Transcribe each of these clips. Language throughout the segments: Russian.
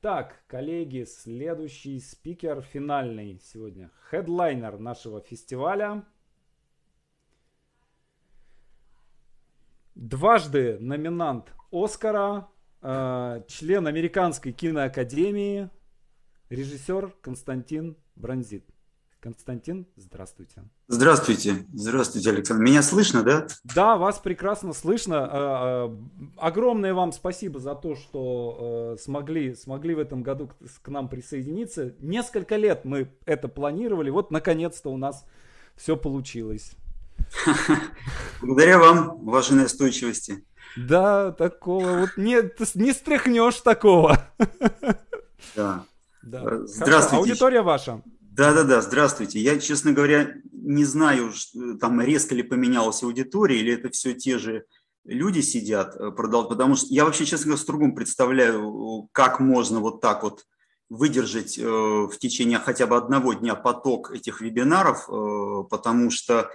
Так, коллеги, следующий спикер финальный сегодня. Хедлайнер нашего фестиваля. Дважды номинант Оскара, э, член Американской киноакадемии, режиссер Константин Бронзит. Константин, здравствуйте. Здравствуйте, здравствуйте, Александр. Меня слышно, да? Да, вас прекрасно слышно. Э, э, огромное вам спасибо за то, что э, смогли, смогли в этом году к нам присоединиться. Несколько лет мы это планировали, вот наконец-то у нас все получилось. Благодаря вам, вашей настойчивости. Да, такого вот не, не стряхнешь такого. Да. да. Здравствуйте. Аудитория ваша. Да-да-да, здравствуйте. Я, честно говоря, не знаю, там резко ли поменялась аудитория, или это все те же люди сидят, э, потому что я вообще, честно говоря, с трудом представляю, как можно вот так вот выдержать э, в течение хотя бы одного дня поток этих вебинаров, э, потому что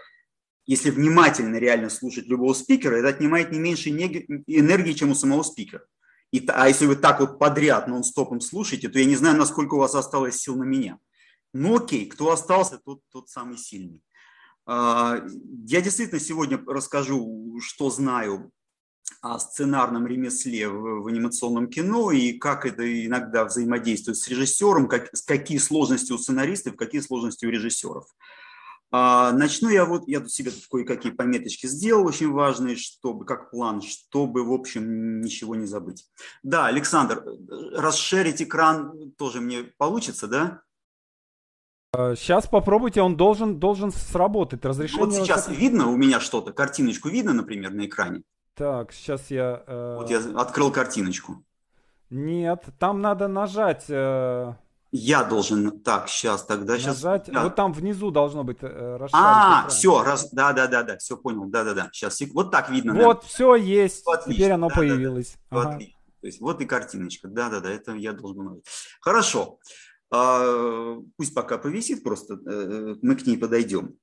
если внимательно реально слушать любого спикера, это отнимает не меньше энергии, чем у самого спикера. И, а если вы так вот подряд нон-стопом слушаете, то я не знаю, насколько у вас осталось сил на меня. Ну окей, кто остался, тот, тот самый сильный. А, я действительно сегодня расскажу, что знаю о сценарном ремесле в, в анимационном кино и как это иногда взаимодействует с режиссером, как, какие сложности у сценаристов, какие сложности у режиссеров. А, начну я вот, я тут себе тут кое-какие пометочки сделал, очень важные, чтобы, как план, чтобы, в общем, ничего не забыть. Да, Александр, расширить экран тоже мне получится, да? Сейчас попробуйте, он должен, должен сработать. Разрешение... Вот сейчас видно у меня что-то, картиночку видно, например, на экране? Так, сейчас я... Э... Вот я открыл картиночку. Нет, там надо нажать... Э... Я должен... Так, сейчас, тогда сейчас... Нажать, да. вот там внизу должно быть э, А, все, раз, да, да, да, да, все понял, да, да, да. Сейчас, вот так видно. Вот, да. все есть, Отлично, теперь оно да, появилось. Да, да. Ага. Отлично. То есть вот и картиночка, да, да, да, это я должен... Хорошо. А, пусть пока повисит, просто э, мы к ней подойдем.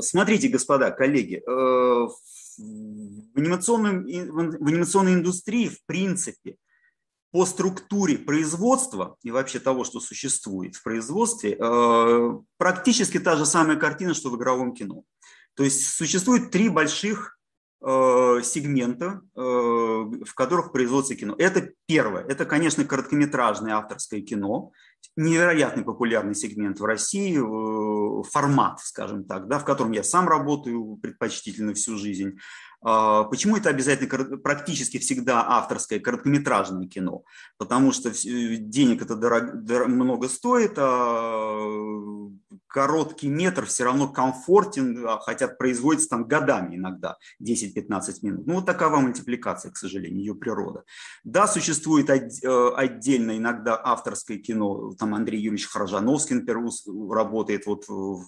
Смотрите, господа, коллеги, э, в в анимационной индустрии, в принципе, по структуре производства и вообще того, что существует в производстве, э, практически та же самая картина, что в игровом кино. То есть существует три больших сегмента, в которых производится кино. Это первое. Это, конечно, короткометражное авторское кино невероятно популярный сегмент в России, э, формат, скажем так, да, в котором я сам работаю предпочтительно всю жизнь. А, почему это обязательно практически всегда авторское короткометражное кино? Потому что денег это дорого, много стоит, а короткий метр все равно комфортен, а хотя производится там годами иногда, 10-15 минут. Ну вот такова мультипликация, к сожалению, ее природа. Да, существует э, отдельно иногда авторское кино, там Андрей Юрьевич Хорожановский, например, работает вот в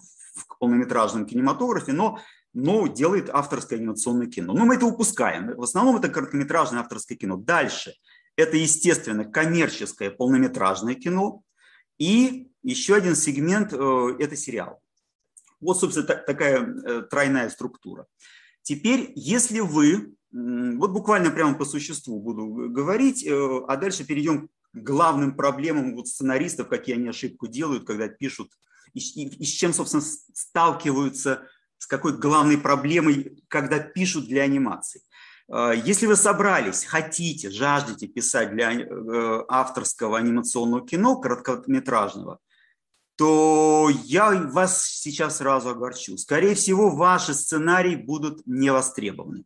полнометражном кинематографе, но но делает авторское анимационное кино. Но мы это упускаем. В основном это короткометражное авторское кино. Дальше. Это, естественно, коммерческое полнометражное кино. И еще один сегмент э, – это сериал. Вот, собственно, такая э, тройная структура. Теперь, если вы, вот буквально прямо по существу буду говорить, э, а дальше перейдем к главным проблемам вот сценаристов, какие они ошибку делают, когда пишут, и, и, и с чем, собственно, сталкиваются с какой главной проблемой, когда пишут для анимации. А, если вы собрались, хотите, жаждете писать для э, авторского анимационного кино, короткометражного, то я вас сейчас сразу огорчу. Скорее всего, ваши сценарии будут не востребованы.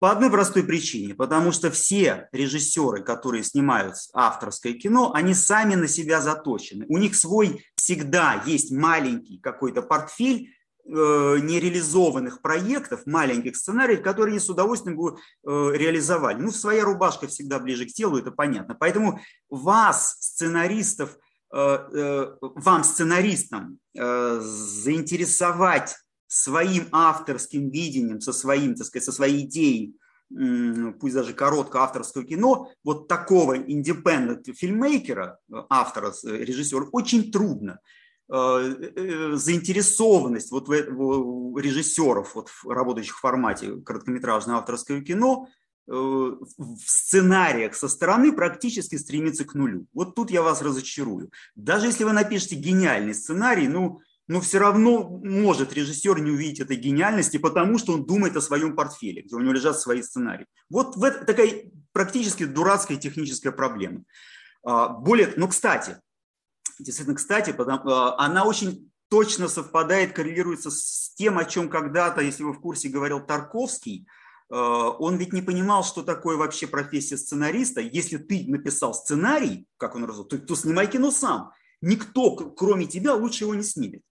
По одной простой причине, потому что все режиссеры, которые снимают авторское кино, они сами на себя заточены. У них свой всегда есть маленький какой-то портфель, Э, нереализованных проектов, маленьких сценариев, которые они с удовольствием бы э, реализовали. Ну, своя рубашка всегда ближе к телу, это понятно. Поэтому вас, сценаристов, э, вам, сценаристам, заинтересовать своим авторским видением, со своим, так сказать, со своей идеей, пусть даже короткого авторского кино, вот такого индепендент фильмейкера, автора, режиссера, очень трудно. Э, э, заинтересованность вот в, у режиссеров, вот, работающих в формате короткометражного авторского кино, в сценариях со стороны практически стремится к нулю. Вот тут я вас разочарую. Даже если вы напишете гениальный сценарий, ну, но все равно может режиссер не увидеть этой гениальности, потому что он думает о своем портфеле, где у него лежат свои сценарии. Вот в это такая практически дурацкая техническая проблема. А, более, ну, кстати, действительно, кстати, а, она очень точно совпадает, коррелируется с тем, о чем когда-то, если вы в курсе, говорил Тарковский. А, он ведь не понимал, что такое вообще профессия сценариста. Если ты написал сценарий, как он разумел, то, то снимай кино сам. Никто, кроме тебя, лучше его не снимет.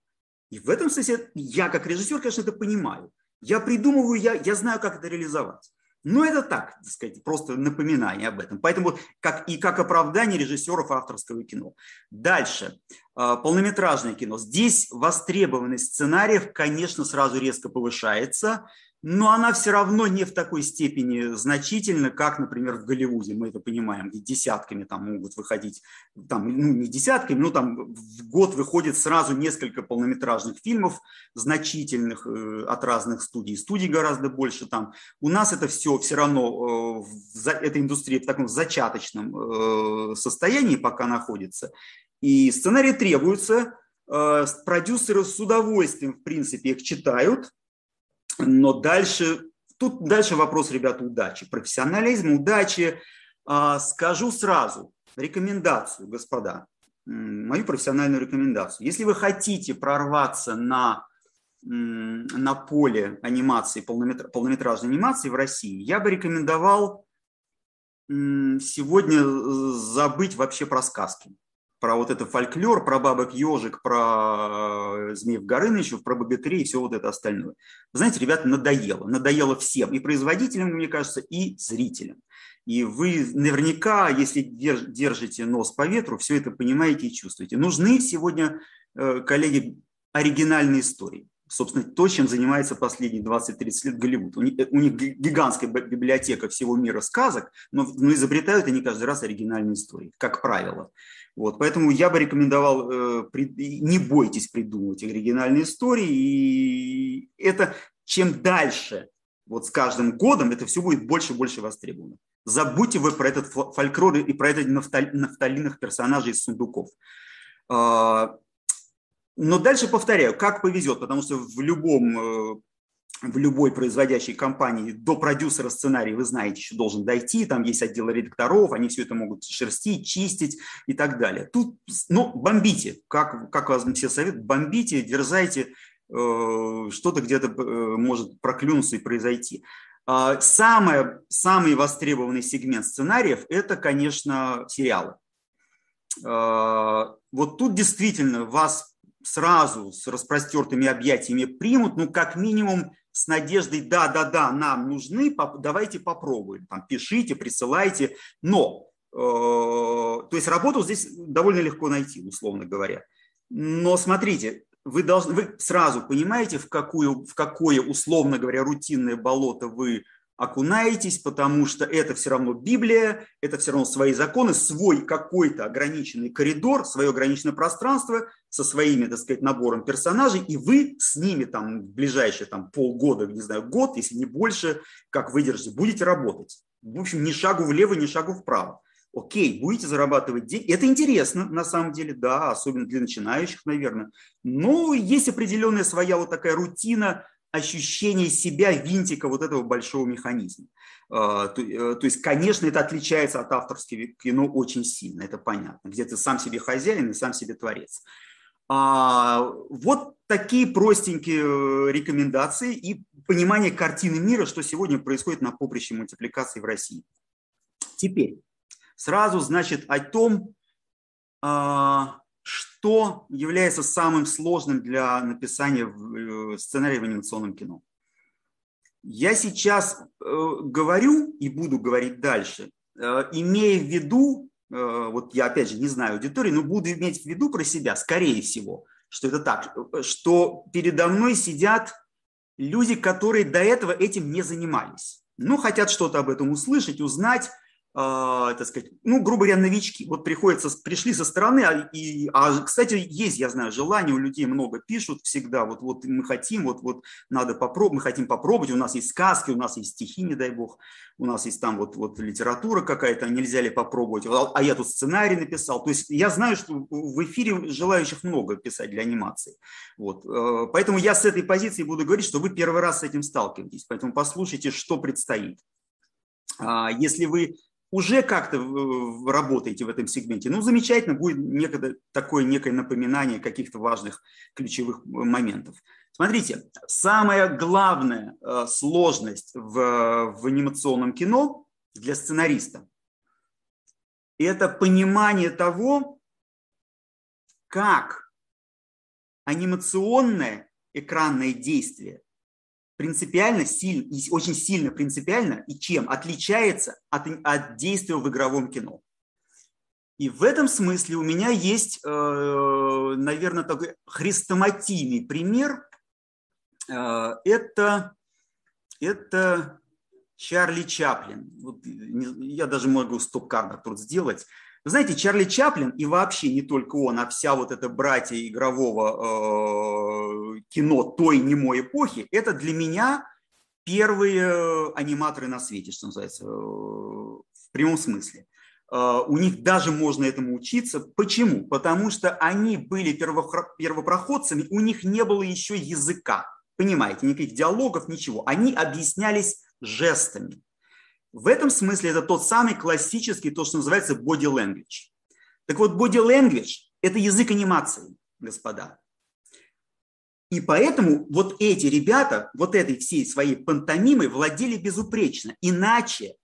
И в этом смысле я как режиссер, конечно, это понимаю. Я придумываю, я, я знаю, как это реализовать. Но это так, так сказать, просто напоминание об этом. Поэтому как, и как оправдание режиссеров авторского кино. Дальше. А, полнометражное кино. Здесь востребованность сценариев, конечно, сразу резко повышается но она все равно не в такой степени значительна, как, например, в Голливуде, мы это понимаем, где десятками там могут выходить, там, ну, не десятками, но там в год выходит сразу несколько полнометражных фильмов значительных э, от разных студий, студий гораздо больше там. У нас это все все равно, э, в, эта индустрия в таком зачаточном э, состоянии пока находится, и сценарии требуются, э, продюсеры с удовольствием, в принципе, их читают, но дальше, тут дальше вопрос, ребята, удачи, профессионализма, удачи. А, скажу сразу, рекомендацию, господа, мою профессиональную рекомендацию. Если вы хотите прорваться на, на поле анимации, полнометр, полнометражной анимации в России, я бы рекомендовал сегодня забыть вообще про сказки про вот это фольклор, про бабок ежик, про э, змеев Горынычев, про богатырей и все вот это остальное. Знаете, ребята, надоело. Надоело всем. И производителям, мне кажется, и зрителям. И вы наверняка, если держите нос по ветру, все это понимаете и чувствуете. Нужны сегодня, э, коллеги, оригинальные истории. Собственно, то, чем занимается последние 20-30 лет Голливуд. У них, у них гигантская библиотека всего мира сказок, но, но изобретают они каждый раз оригинальные истории, как правило. Вот, поэтому я бы рекомендовал, э, не бойтесь придумывать оригинальные истории. И это чем дальше, вот с каждым годом, это все будет больше и больше востребовано. Забудьте вы про этот фольклор и про этих нафталинных персонажей из сундуков. А, но дальше повторяю, как повезет, потому что в любом э, в любой производящей компании до продюсера сценария, вы знаете, еще должен дойти, там есть отдел редакторов, они все это могут шерстить, чистить и так далее. Тут, ну, бомбите, как, как вас все советуют, бомбите, дерзайте, э, что-то где-то э, может проклюнуться и произойти. Э, самое, самый востребованный сегмент сценариев – это, конечно, сериалы. Э, вот тут действительно вас сразу с распростертыми объятиями примут, ну, как минимум, с надеждой, да, да, да, нам нужны, давайте попробуем, там, пишите, присылайте, но, э, то есть работу здесь довольно легко найти, условно говоря. Но смотрите, вы, должны, вы сразу понимаете, в, какую, в какое, условно говоря, рутинное болото вы окунаетесь, потому что это все равно Библия, это все равно свои законы, свой какой-то ограниченный коридор, свое ограниченное пространство со своими, так сказать, набором персонажей, и вы с ними там в ближайшие там полгода, не знаю, год, если не больше, как выдержите, будете работать. В общем, ни шагу влево, ни шагу вправо. Окей, будете зарабатывать деньги. Это интересно, на самом деле, да, особенно для начинающих, наверное. Но есть определенная своя вот такая рутина, ощущение себя винтика вот этого большого механизма. А, то, э, то есть, конечно, это отличается от авторского кино очень сильно, это понятно, где ты сам себе хозяин и сам себе творец. А, вот такие простенькие э, рекомендации и понимание картины мира, что сегодня происходит на поприще мультипликации в России. Теперь сразу, значит, о том, а, что является самым сложным для написания э, сценария в анимационном кино. Я сейчас э, говорю и буду говорить дальше, э, имея в виду, вот я опять же не знаю аудитории, но буду иметь в виду про себя, скорее всего, что это так, что передо мной сидят люди, которые до этого этим не занимались, но хотят что-то об этом услышать, узнать, э, так сказать, ну, грубо говоря, новички. Вот приходится, пришли со стороны, а, и, а, кстати, есть, я знаю, желание у людей много пишут всегда, вот, вот мы хотим, вот, вот надо попробовать, мы хотим попробовать, у нас есть сказки, у нас есть стихи, не дай бог, у нас есть там вот, вот литература какая-то, нельзя ли попробовать, а, а я тут сценарий написал. То есть я знаю, что в эфире желающих много писать для анимации. Вот. Э, поэтому я с этой позиции буду говорить, что вы первый раз с этим сталкиваетесь, поэтому послушайте, что предстоит. А, если вы уже как-то работаете в этом сегменте, ну, замечательно, будет некое, такое некое напоминание каких-то важных ключевых моментов. Смотрите, самая главная э, сложность в, в анимационном кино для сценариста – это понимание того, как анимационное экранное действие принципиально сильно, очень сильно принципиально и чем отличается от, от действия в игровом кино. И в этом смысле у меня есть, э, наверное, такой хрестоматийный пример. Э, это, это Чарли Чаплин. Вот я даже могу стоп-кадр тут сделать. Вы знаете, Чарли Чаплин и вообще не только он, а вся вот эта братья игрового э, кино той немой эпохи, это для меня первые аниматоры на свете, что называется, э, в прямом смысле. Э, у них даже можно этому учиться. Почему? Потому что они были первопроходцами, у них не было еще языка. Понимаете, никаких диалогов, ничего. Они объяснялись жестами. В этом смысле это тот самый классический, то, что называется body language. Так вот, body language – это язык анимации, господа. И поэтому вот эти ребята, вот этой всей своей пантомимой владели безупречно. Иначе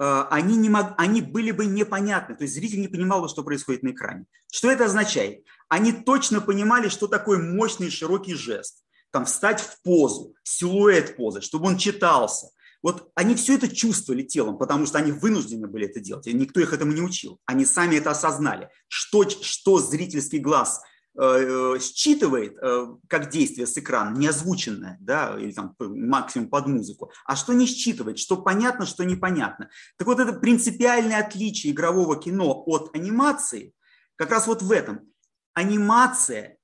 э, они, не мог, они были бы непонятны. То есть зритель не понимал, что происходит на экране. Что это означает? Они точно понимали, что такое мощный широкий жест. Там встать в позу, силуэт позы, чтобы он читался – вот они все это чувствовали телом, потому что они вынуждены были это делать, и никто их этому не учил. Они сами это осознали, что, что зрительский глаз э, э, считывает э, как действие с экрана, не озвученное, да, или там максимум под музыку, а что не считывает, что понятно, что непонятно. Так вот это принципиальное отличие игрового кино от анимации как раз вот в этом. Анимация,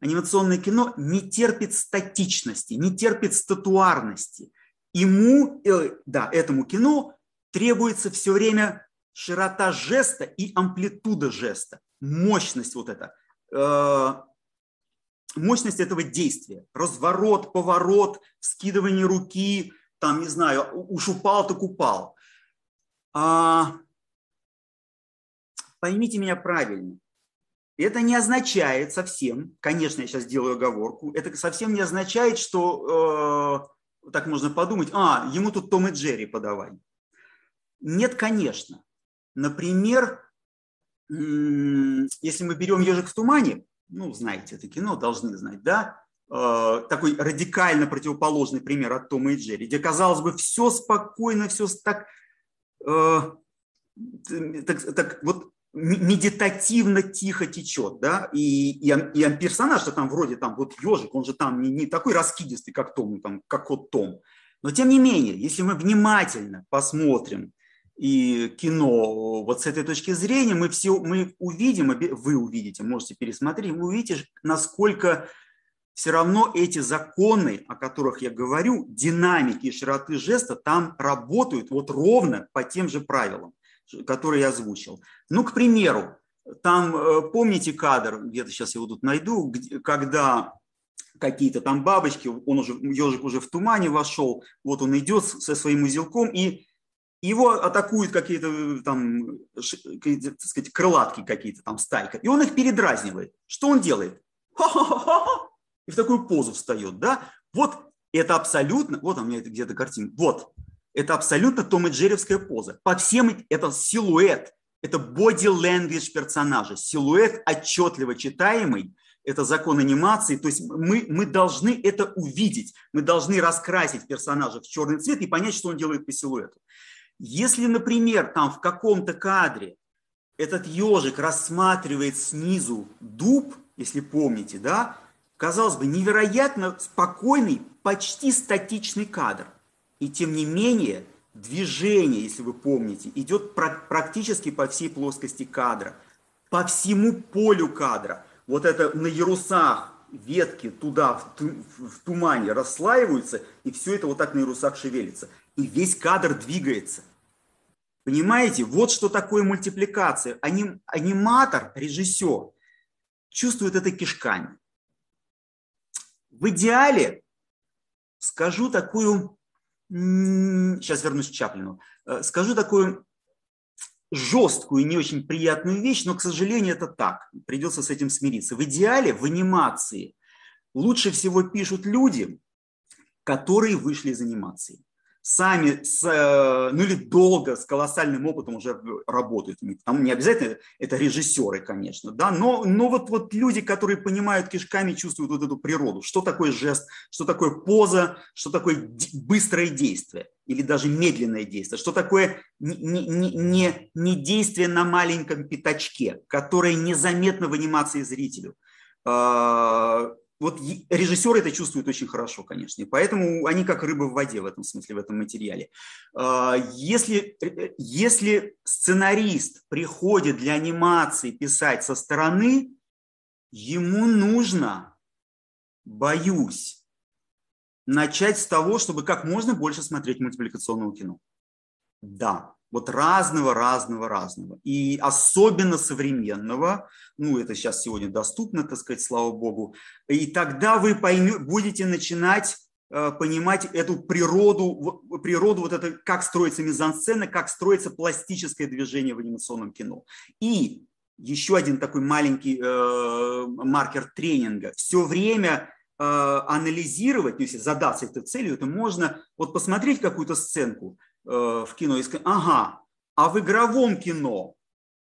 анимационное кино не терпит статичности, не терпит статуарности – ему, э, да, этому кино требуется все время широта жеста и амплитуда жеста, мощность вот эта, э, мощность этого действия, разворот, поворот, скидывание руки, там, не знаю, уж упал, так упал. А, поймите меня правильно, это не означает совсем, конечно, я сейчас делаю оговорку, это совсем не означает, что э, так можно подумать, а, ему тут Том и Джерри подавай. Нет, конечно. Например, если мы берем «Ежик в тумане», ну, знаете это кино, должны знать, да, э, такой радикально противоположный пример от Тома и Джерри, где, казалось бы, все спокойно, все так, э, так, так вот медитативно тихо течет, да, и, и, и персонаж-то там вроде там вот ежик, он же там не, не такой раскидистый, как Том, там, как вот Том. Но тем не менее, если мы внимательно посмотрим и кино вот с этой точки зрения, мы все, мы увидим, вы увидите, можете пересмотреть, вы увидите, насколько все равно эти законы, о которых я говорю, динамики и широты жеста там работают вот ровно по тем же правилам который я озвучил. Ну, к примеру, там, э, помните кадр, где-то сейчас его тут найду, когда какие-то там бабочки, он уже, ежик уже в тумане вошел, вот он идет со своим узелком, и его атакуют какие-то э, там, так сказать, крылатки какие-то там, стайка, и он их передразнивает. Что он делает? И в такую позу встает, да? Вот это абсолютно, вот у меня где-то картина, вот, это абсолютно Том и Джеревская поза. По всем это силуэт, это body language персонажа, силуэт отчетливо читаемый, это закон анимации, то есть мы, мы должны это увидеть, мы должны раскрасить персонажа в черный цвет и понять, что он делает по силуэту. Если, например, там в каком-то кадре этот ежик рассматривает снизу дуб, если помните, да, казалось бы, невероятно спокойный, почти статичный кадр – и тем не менее, движение, если вы помните, идет практически по всей плоскости кадра, по всему полю кадра. Вот это на ярусах ветки туда, в, тумане расслаиваются, и все это вот так на ярусах шевелится. И весь кадр двигается. Понимаете, вот что такое мультипликация. Аним, аниматор, режиссер, чувствует это кишками. В идеале, скажу такую, сейчас вернусь к Чаплину, э, скажу такую жесткую, не очень приятную вещь, но, к сожалению, это так. Придется с этим смириться. В идеале в анимации лучше всего пишут люди, которые вышли из анимации сами, с, э, ну или долго, с колоссальным опытом уже работают. Там не обязательно это режиссеры, конечно, да, но, но вот, вот люди, которые понимают кишками, чувствуют вот эту природу. Что такое жест, что такое поза, что такое быстрое действие или даже медленное действие, что такое не, не, не, не действие на маленьком пятачке, которое незаметно в анимации зрителю а, вот режиссеры это чувствуют очень хорошо, конечно, и поэтому они как рыба в воде в этом смысле, в этом материале. А, если, если сценарист приходит для анимации писать со стороны, ему нужно, боюсь, начать с того, чтобы как можно больше смотреть мультипликационного кино. Да, вот разного, разного, разного. И особенно современного, ну это сейчас сегодня доступно, так сказать, слава богу. И тогда вы поймете, будете начинать э, понимать эту природу, природу вот это, как строится мизансцена, как строится пластическое движение в анимационном кино. И еще один такой маленький э, маркер тренинга. Все время э, анализировать, ну, если задаться этой целью, это можно вот посмотреть какую-то сценку, в кино и сказать, ага, а в игровом кино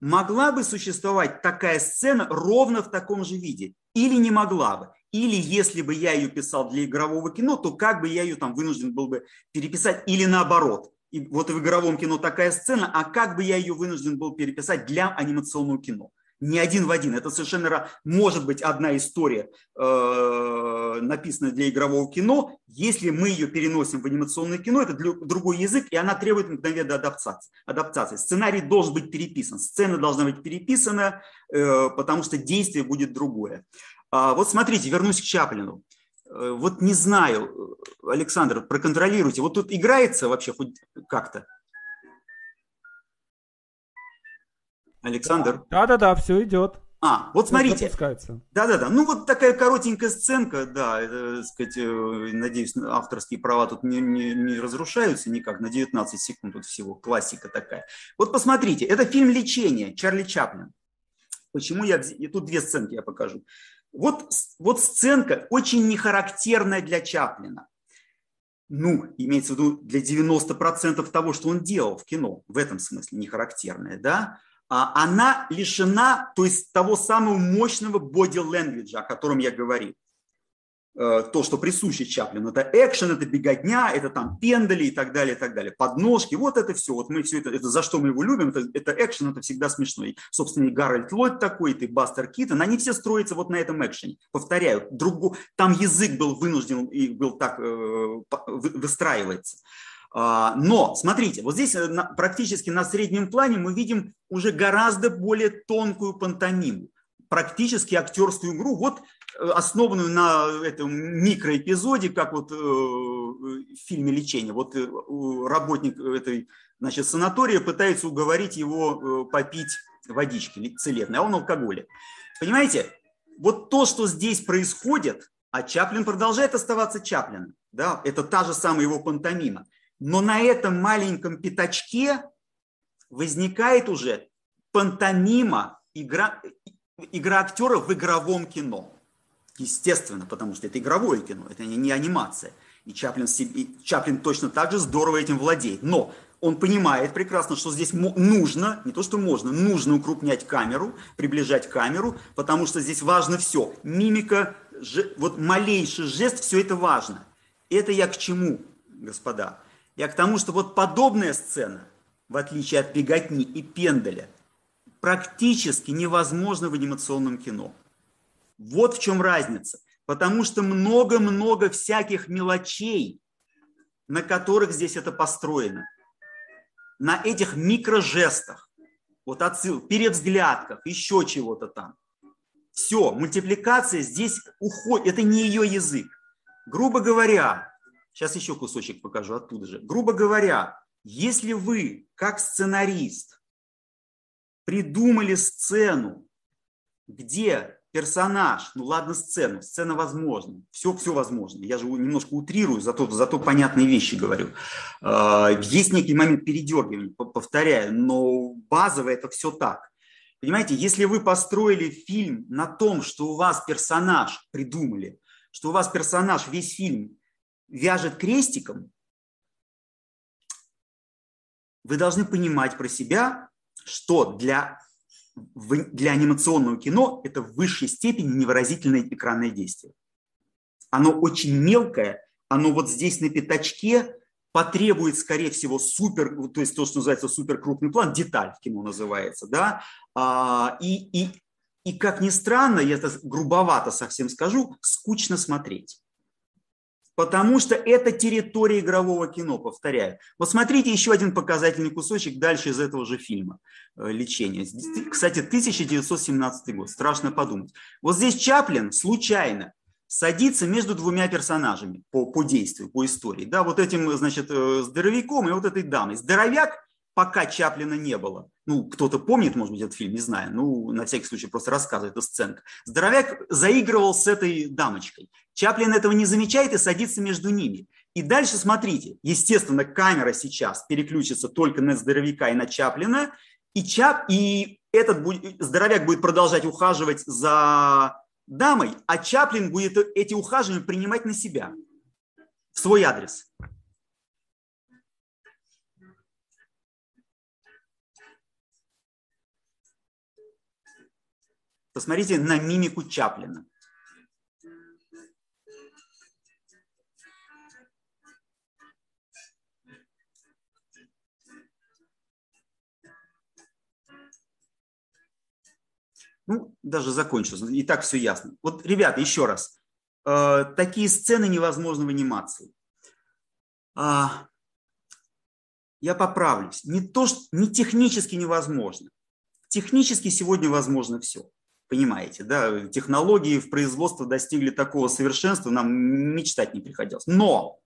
могла бы существовать такая сцена ровно в таком же виде? Или не могла бы? Или если бы я ее писал для игрового кино, то как бы я ее там вынужден был бы переписать? Или наоборот, и вот в игровом кино такая сцена, а как бы я ее вынужден был переписать для анимационного кино? Не один в один. Это совершенно может быть одна история, э, написанная для игрового кино. Если мы ее переносим в анимационное кино, это другой язык, и она требует мгновенной адаптации. адаптации. Сценарий должен быть переписан, сцена должна быть переписана, э, потому что действие будет другое. А вот смотрите, вернусь к Чаплину. Э, вот не знаю, Александр, проконтролируйте. Вот тут играется вообще хоть как-то? Александр? Да-да-да, все идет. А, вот смотрите. Да-да-да. Ну, вот такая коротенькая сценка, да, это, сказать, э, надеюсь, авторские права тут не, не, не разрушаются никак, на 19 секунд тут всего, классика такая. Вот посмотрите, это фильм «Лечение» Чарли Чаплин. Почему я... И тут две сценки я покажу. Вот, вот сценка очень нехарактерная для Чаплина. Ну, имеется в виду для 90% того, что он делал в кино, в этом смысле нехарактерная, да? А, она лишена то есть, того самого мощного body language, о котором я говорил. Э, то, что присуще Чаплину. Это экшен, это беготня, это там пендали и так далее, и так далее. Подножки, вот это все. Вот мы все это, это за что мы его любим, это, это экшен, это всегда смешно. И, собственно, и Гарольд Ллойд такой, и Бастер Киттон, они все строятся вот на этом экшене. Повторяю, другу, там язык был вынужден и был так э, выстраивается. А, но, смотрите, вот здесь э, практически на среднем плане мы видим уже гораздо более тонкую пантомиму, практически актерскую игру, вот э, основанную на этом микроэпизоде, как вот э, в фильме «Лечение». Вот работник этой значит, санатория пытается уговорить его попить водички целебной, а он алкоголик. Понимаете, вот то, что здесь происходит, а Чаплин продолжает оставаться Чаплином, да, это та же самая его пантомима. Но на этом маленьком пятачке возникает уже пантомима, игра, игра актера в игровом кино. Естественно, потому что это игровое кино, это не анимация. И Чаплин, и Чаплин точно так же здорово этим владеет. Но он понимает прекрасно, что здесь нужно, не то что можно, нужно укрупнять камеру, приближать камеру, потому что здесь важно все. Мимика, вот малейший жест, все это важно. Это я к чему, господа? Я к тому, что вот подобная сцена, в отличие от беготни и пенделя, практически невозможна в анимационном кино. Вот в чем разница. Потому что много-много всяких мелочей, на которых здесь это построено. на этих микрожестах, вот отсыл, перевзглядках, еще чего-то там. Все, мультипликация здесь уходит, это не ее язык. Грубо говоря, сейчас еще кусочек покажу оттуда же. Грубо говоря, если вы, как сценарист, придумали сцену, где персонаж, ну ладно сцену, сцена возможна, все, все возможно. Я же немножко утрирую, зато, зато понятные вещи говорю. А, есть некий момент передергивания, повторяю, но базово это все так. Понимаете, если вы построили фильм на том, что у вас персонаж придумали, что у вас персонаж весь фильм вяжет крестиком, вы должны понимать про себя, что для для анимационного кино это в высшей степени невыразительное экранное действие. Оно очень мелкое, оно вот здесь на пятачке потребует, скорее всего, супер, то есть то, что называется супер крупный план, деталь в кино называется, да, а, и, и, и как ни странно, я это грубовато совсем скажу, скучно смотреть. Потому что это территория игрового кино, повторяю. Вот смотрите еще один показательный кусочек дальше из этого же фильма э, «Лечение». Кстати, 1917 год, страшно подумать. Вот здесь Чаплин случайно садится между двумя персонажами по, по действию, по истории. Да, вот этим, значит, э, здоровяком и вот этой дамой. Здоровяк пока Чаплина не было. Ну, кто-то помнит, может быть, этот фильм, не знаю. Ну, на всякий случай просто рассказывает эту сценку. Здоровяк заигрывал с этой дамочкой. Чаплин этого не замечает и садится между ними. И дальше смотрите, естественно, камера сейчас переключится только на здоровяка и на Чаплина, и, Чап, и этот будет, здоровяк будет продолжать ухаживать за дамой, а Чаплин будет эти ухаживания принимать на себя, в свой адрес. Посмотрите на мимику Чаплина. Ну, даже закончу, и так все ясно. Вот, ребята, еще раз. Э, такие сцены невозможны в анимации. Э, я поправлюсь. Не то, что не технически невозможно. Технически сегодня возможно все. Понимаете, да, технологии в производстве достигли такого совершенства, нам мечтать не приходилось. Но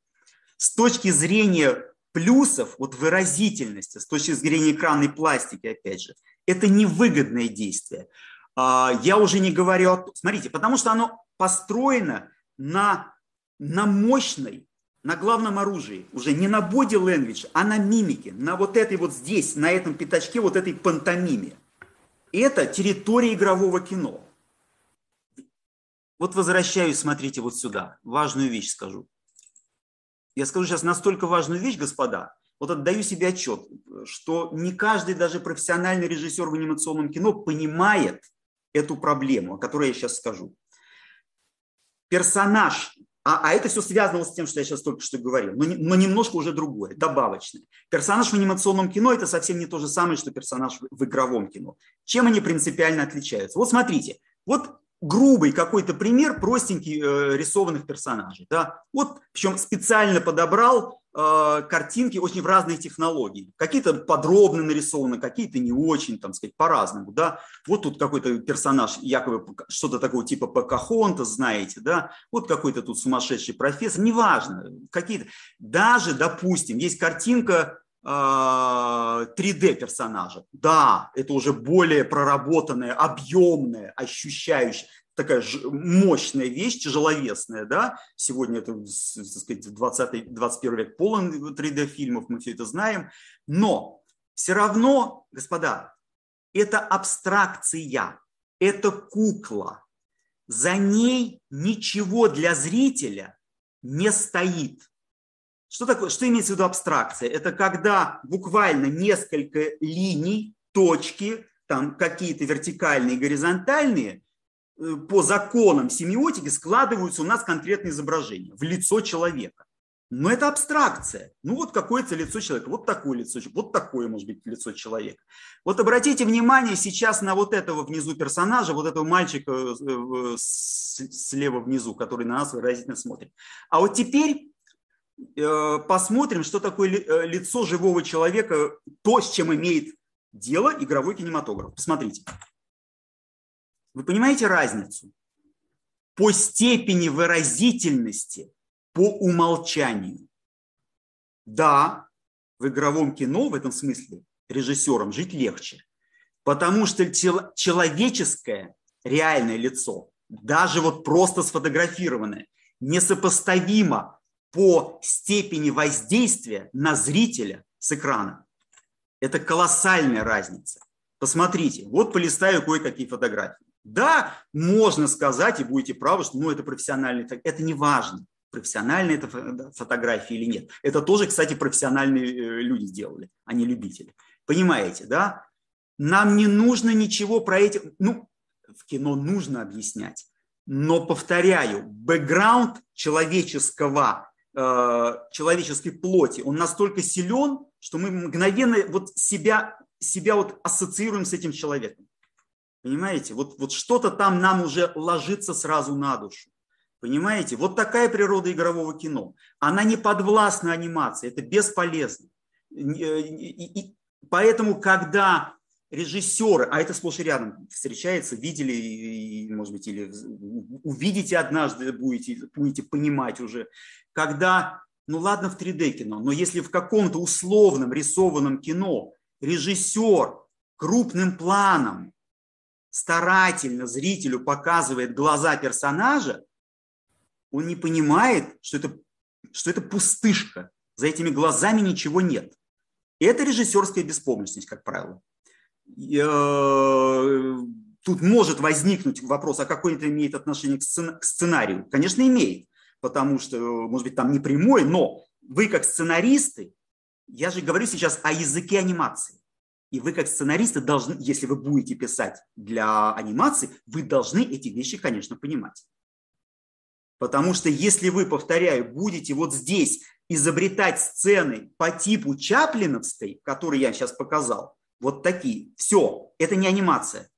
с точки зрения плюсов, вот выразительности, с точки зрения экранной пластики, опять же, это невыгодное действие. А, я уже не говорю о... Смотрите, потому что оно построено на, на мощной, на главном оружии, уже не на body language, а на мимике, на вот этой вот здесь, на этом пятачке, вот этой пантомиме. Это территория игрового кино. Вот возвращаюсь, смотрите, вот сюда. Важную вещь скажу. Я скажу сейчас настолько важную вещь, господа, вот отдаю себе отчет, что не каждый даже профессиональный режиссер в анимационном кино понимает, эту проблему, о которой я сейчас скажу. Персонаж, а, а это все связано с тем, что я сейчас только что говорил, но, но немножко уже другое, добавочное. Персонаж в анимационном кино это совсем не то же самое, что персонаж в, в игровом кино. Чем они принципиально отличаются? Вот смотрите, вот грубый какой-то пример простенький э, рисованных персонажей. Да? Вот, причем специально подобрал картинки очень в разных технологий. Какие-то подробно нарисованы, какие-то не очень, там сказать, по-разному. Да? Вот тут какой-то персонаж, якобы что-то такого типа Покахонта, знаете, да? Вот какой-то тут сумасшедший профессор, неважно, какие-то. Даже, допустим, есть картинка 3D а, персонажа. Да, это уже более проработанная, объемная, ощущающая, такая мощная вещь, тяжеловесная, да, сегодня это, так сказать, 20 21 век полон 3D-фильмов, мы все это знаем, но все равно, господа, это абстракция, это кукла, за ней ничего для зрителя не стоит. Что такое, что имеется в виду абстракция? Это когда буквально несколько линий, точки, там какие-то вертикальные, горизонтальные, по законам семиотики складываются у нас конкретные изображения в лицо человека. Но это абстракция. Ну вот какое-то лицо человека, вот такое лицо, вот такое может быть лицо человека. Вот обратите внимание сейчас на вот этого внизу персонажа, вот этого мальчика э, слева внизу, который на нас выразительно смотрит. А вот теперь э, посмотрим, что такое э, лицо живого человека, то, с чем имеет дело игровой кинематограф. Посмотрите. Вы понимаете разницу? По степени выразительности, по умолчанию. Да, в игровом кино в этом смысле режиссерам жить легче, потому что человеческое реальное лицо, даже вот просто сфотографированное, несопоставимо по степени воздействия на зрителя с экрана. Это колоссальная разница. Посмотрите, вот полистаю кое-какие фотографии. Да, можно сказать, и будете правы, что ну, это профессиональный, это не важно, профессиональные это фотографии или нет. Это тоже, кстати, профессиональные э, люди сделали, а не любители. Понимаете, да? Нам не нужно ничего про эти... Ну, в кино нужно объяснять. Но, повторяю, бэкграунд человеческого, э, человеческой плоти, он настолько силен, что мы мгновенно вот себя, себя вот ассоциируем с этим человеком. Понимаете? Вот, вот что-то там нам уже ложится сразу на душу. Понимаете? Вот такая природа игрового кино. Она не подвластна анимации, это бесполезно. И поэтому, когда режиссеры, а это сплошь и рядом встречается, видели, может быть, или увидите однажды, будете, будете понимать уже, когда, ну ладно в 3D кино, но если в каком-то условном рисованном кино режиссер крупным планом старательно зрителю показывает глаза персонажа, он не понимает, что это, что это пустышка. За этими глазами ничего нет. Это режиссерская беспомощность, как правило. Э, тут может возникнуть вопрос, а какой это имеет отношение к сценарию? Конечно, имеет, потому что, может быть, там не прямой, но вы как сценаристы, я же говорю сейчас о языке анимации. И вы как сценаристы должны, если вы будете писать для анимации, вы должны эти вещи, конечно, понимать. Потому что если вы, повторяю, будете вот здесь изобретать сцены по типу Чаплиновской, которые я сейчас показал, вот такие, все, это не анимация.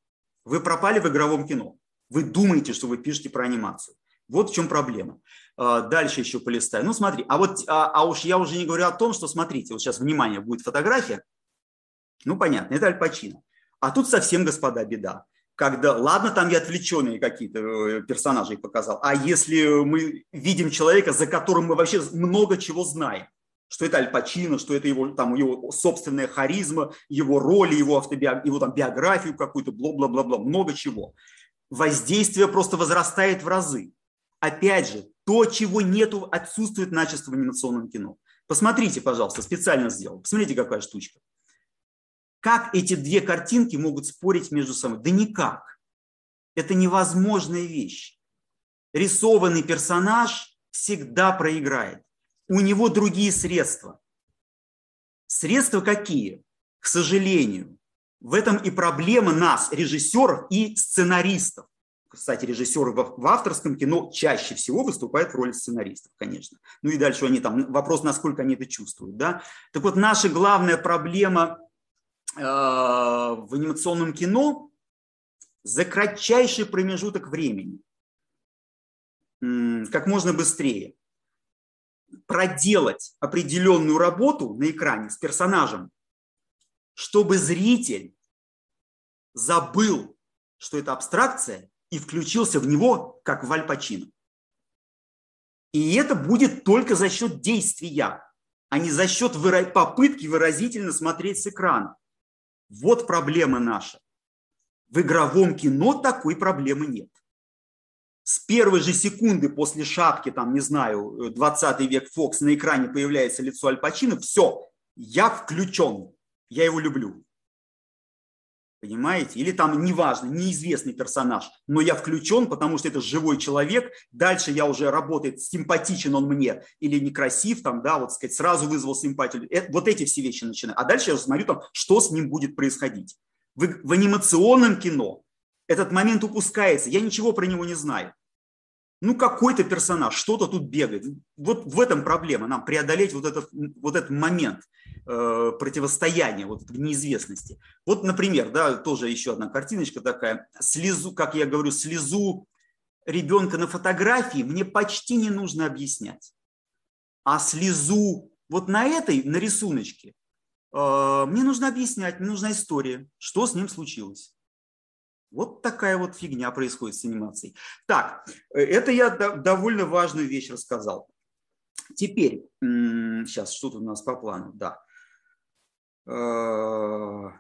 Вы пропали в игровом кино. Вы думаете, что вы пишете про анимацию. Вот в чем проблема. А, дальше еще полистаю. Ну, смотри, а вот, а, а уж я уже не говорю о том, что, смотрите, вот сейчас, внимание, будет фотография, ну, понятно, это Аль Пачино. А тут совсем, господа, беда. Когда, ладно, там я отвлеченные какие-то э, персонажи показал, а если мы видим человека, за которым мы вообще много чего знаем, что это Аль Пачино, что это его, там, его собственная харизма, его роли, его, автобиог... его там, биографию какую-то, бла-бла-бла-бла, много чего. Воздействие просто возрастает в разы. Опять же, то, чего нету, отсутствует начисто в анимационном кино. Посмотрите, пожалуйста, специально сделал. Посмотрите, какая штучка. Как эти две картинки могут спорить между собой? Да никак. Это невозможная вещь. Рисованный персонаж всегда проиграет. У него другие средства. Средства какие? К сожалению, в этом и проблема нас, режиссеров и сценаристов. Кстати, режиссеры в авторском кино чаще всего выступают в роли сценаристов, конечно. Ну и дальше они там, вопрос, насколько они это чувствуют. Да? Так вот, наша главная проблема в анимационном кино за кратчайший промежуток времени, как можно быстрее, проделать определенную работу на экране с персонажем, чтобы зритель забыл, что это абстракция, и включился в него, как в Аль Пачино. И это будет только за счет действия, а не за счет попытки выразительно смотреть с экрана. Вот проблема наша. В игровом кино такой проблемы нет. С первой же секунды после шапки, там, не знаю, 20 век Фокс, на экране появляется лицо Аль Пачино, все, я включен, я его люблю. Понимаете? Или там, неважно, неизвестный персонаж, но я включен, потому что это живой человек. Дальше я уже работает, симпатичен он мне или некрасив, там, да, вот сказать, сразу вызвал симпатию. Это, вот эти все вещи начинаю. А дальше я уже смотрю, там, что с ним будет происходить. В, в анимационном кино этот момент упускается. Я ничего про него не знаю ну какой-то персонаж, что-то тут бегает. Вот в этом проблема, нам преодолеть вот этот, вот этот момент э, противостояния, вот этой неизвестности. Вот, например, да, тоже еще одна картиночка такая, слезу, как я говорю, слезу ребенка на фотографии мне почти не нужно объяснять. А слезу вот на этой, на рисуночке, э, мне нужно объяснять, мне нужна история, что с ним случилось. Вот такая вот фигня происходит с анимацией. Так, э, это я довольно важную вещь рассказал. Теперь, сейчас, что тут у нас по плану, да. Э,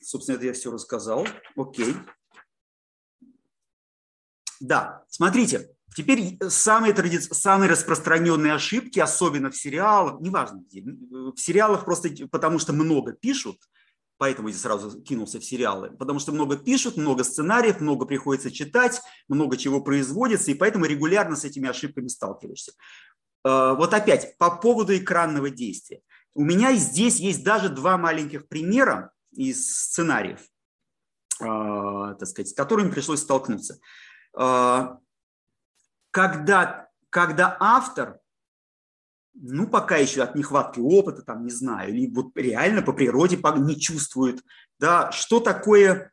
собственно, это я все рассказал. Окей. Да, смотрите, теперь самые, тради... самые распространенные ошибки, особенно в сериалах, неважно где, в сериалах просто потому что много пишут, поэтому я сразу кинулся в сериалы, потому что много пишут, много сценариев, много приходится читать, много чего производится, и поэтому регулярно с этими ошибками сталкиваешься. Э, вот опять, по поводу экранного действия. У меня здесь есть даже два маленьких примера из сценариев, э, так сказать, с которыми пришлось столкнуться. Э, когда, когда автор ну, пока еще от нехватки опыта, там, не знаю, или вот реально по природе не чувствует, да, что такое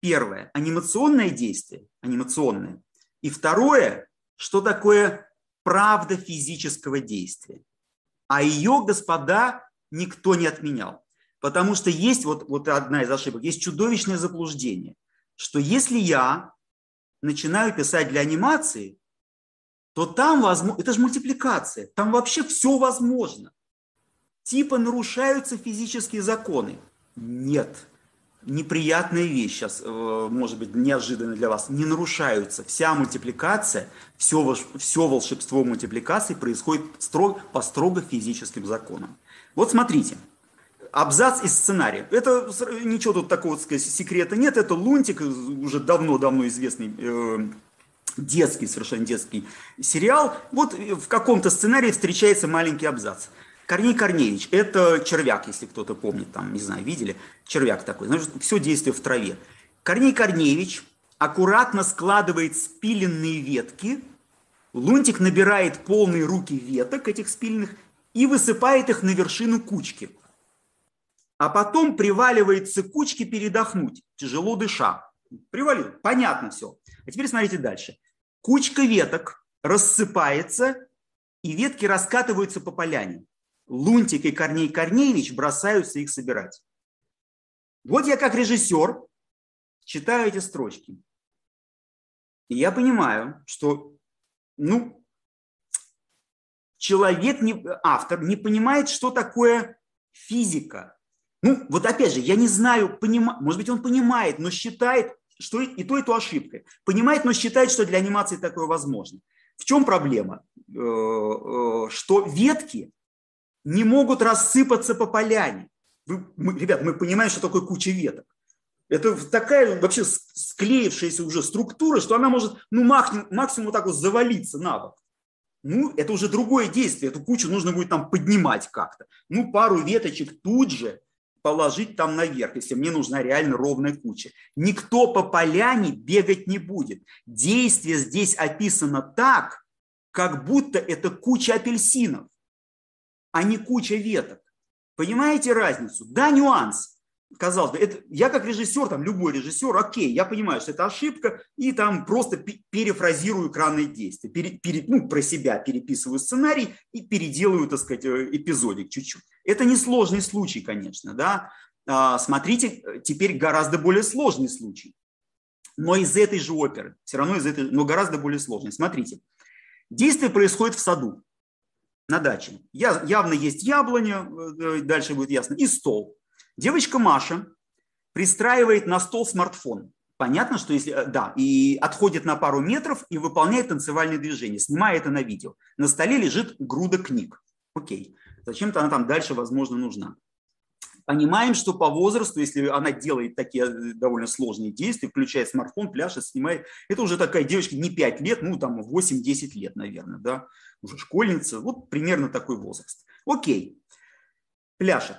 первое, анимационное действие, анимационное, и второе, что такое правда физического действия. А ее, господа, никто не отменял. Потому что есть вот, вот одна из ошибок, есть чудовищное заблуждение, что если я начинаю писать для анимации, то там возможно, это же мультипликация, там вообще все возможно. Типа нарушаются физические законы. Нет, неприятная вещь сейчас, э, может быть, неожиданно для вас, не нарушаются. Вся мультипликация, все, все волшебство мультипликации происходит строго, по строго физическим законам. Вот смотрите, абзац из сценария. Это ничего тут такого, так сказать, секрета нет, это Лунтик, уже давно-давно известный э, детский, совершенно детский сериал. Вот в каком-то сценарии встречается маленький абзац. Корней Корнеевич, это червяк, если кто-то помнит, там, не знаю, видели, червяк такой, значит, все действие в траве. Корней Корнеевич аккуратно складывает спиленные ветки, Лунтик набирает полные руки веток этих спиленных и высыпает их на вершину кучки. А потом приваливается к передохнуть, тяжело дыша. Привалил, понятно все. А теперь смотрите дальше. Кучка веток рассыпается, и ветки раскатываются по поляне. Лунтик и Корней Корнеевич бросаются их собирать. Вот я как режиссер читаю эти строчки. И я понимаю, что ну, человек, не, автор, не понимает, что такое физика. Ну, вот опять же, я не знаю, понима, может быть, он понимает, но считает, что и то, и то ошибкой. Понимает, но считает, что для анимации такое возможно. В чем проблема? Э, э, что ветки не могут рассыпаться по поляне. Вы, мы, ребят, мы понимаем, что такое куча веток. Это такая вообще склеившаяся уже структура, что она может ну, максимум, максимум так вот завалиться на бок. Ну, это уже другое действие. Эту кучу нужно будет там поднимать как-то. Ну, пару веточек тут же положить там наверх, если мне нужна реально ровная куча. Никто по поляне бегать не будет. Действие здесь описано так, как будто это куча апельсинов, а не куча веток. Понимаете разницу? Да, нюанс. Казалось бы, это, я как режиссер, там любой режиссер, окей, я понимаю, что это ошибка, и там просто перефразирую экранные действия, пере, пере, ну, про себя переписываю сценарий и переделаю, так сказать, э, эпизодик чуть-чуть. Это не сложный случай, конечно, да. А, смотрите, теперь гораздо более сложный случай. Но из этой же оперы, все равно из этой, но гораздо более сложный. Смотрите, действие происходит в саду, на даче. Я, явно есть яблоня, э, дальше будет ясно, и стол. Девочка Маша пристраивает на стол смартфон. Понятно, что если, э, да, и отходит на пару метров и выполняет танцевальные движения, снимая это на видео. На столе лежит груда книг. Окей. Зачем-то она там дальше, возможно, нужна. Понимаем, что по возрасту, если она делает такие э, довольно сложные действия, включая смартфон, пляшет, снимает, это уже такая девочка не 5 лет, ну там 8-10 лет, наверное, да, уже школьница, вот примерно такой возраст. Окей, пляшет.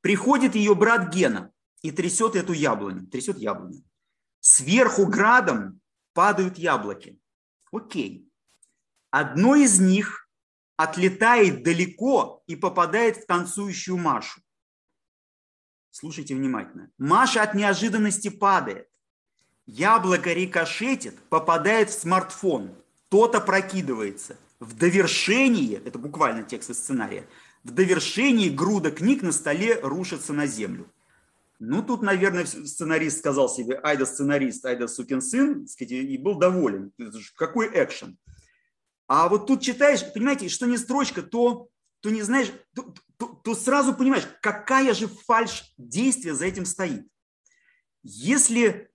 Приходит ее брат Гена и трясет эту яблоню, трясет яблоню. Сверху градом падают яблоки. Окей. Одно из них отлетает далеко и попадает в танцующую Машу. Слушайте внимательно. Маша от неожиданности падает. Яблоко рикошетит, попадает в смартфон. что-то прокидывается. В довершении, это буквально текст из сценария, в довершении груда книг на столе рушится на землю. Ну, тут, наверное, сценарист сказал себе, айда сценарист, айда сукин сын, и был доволен. Какой экшен. А вот тут читаешь, понимаете, что не строчка, то, то не знаешь, то, то, то сразу понимаешь, какая же фальш действия за этим стоит. Если,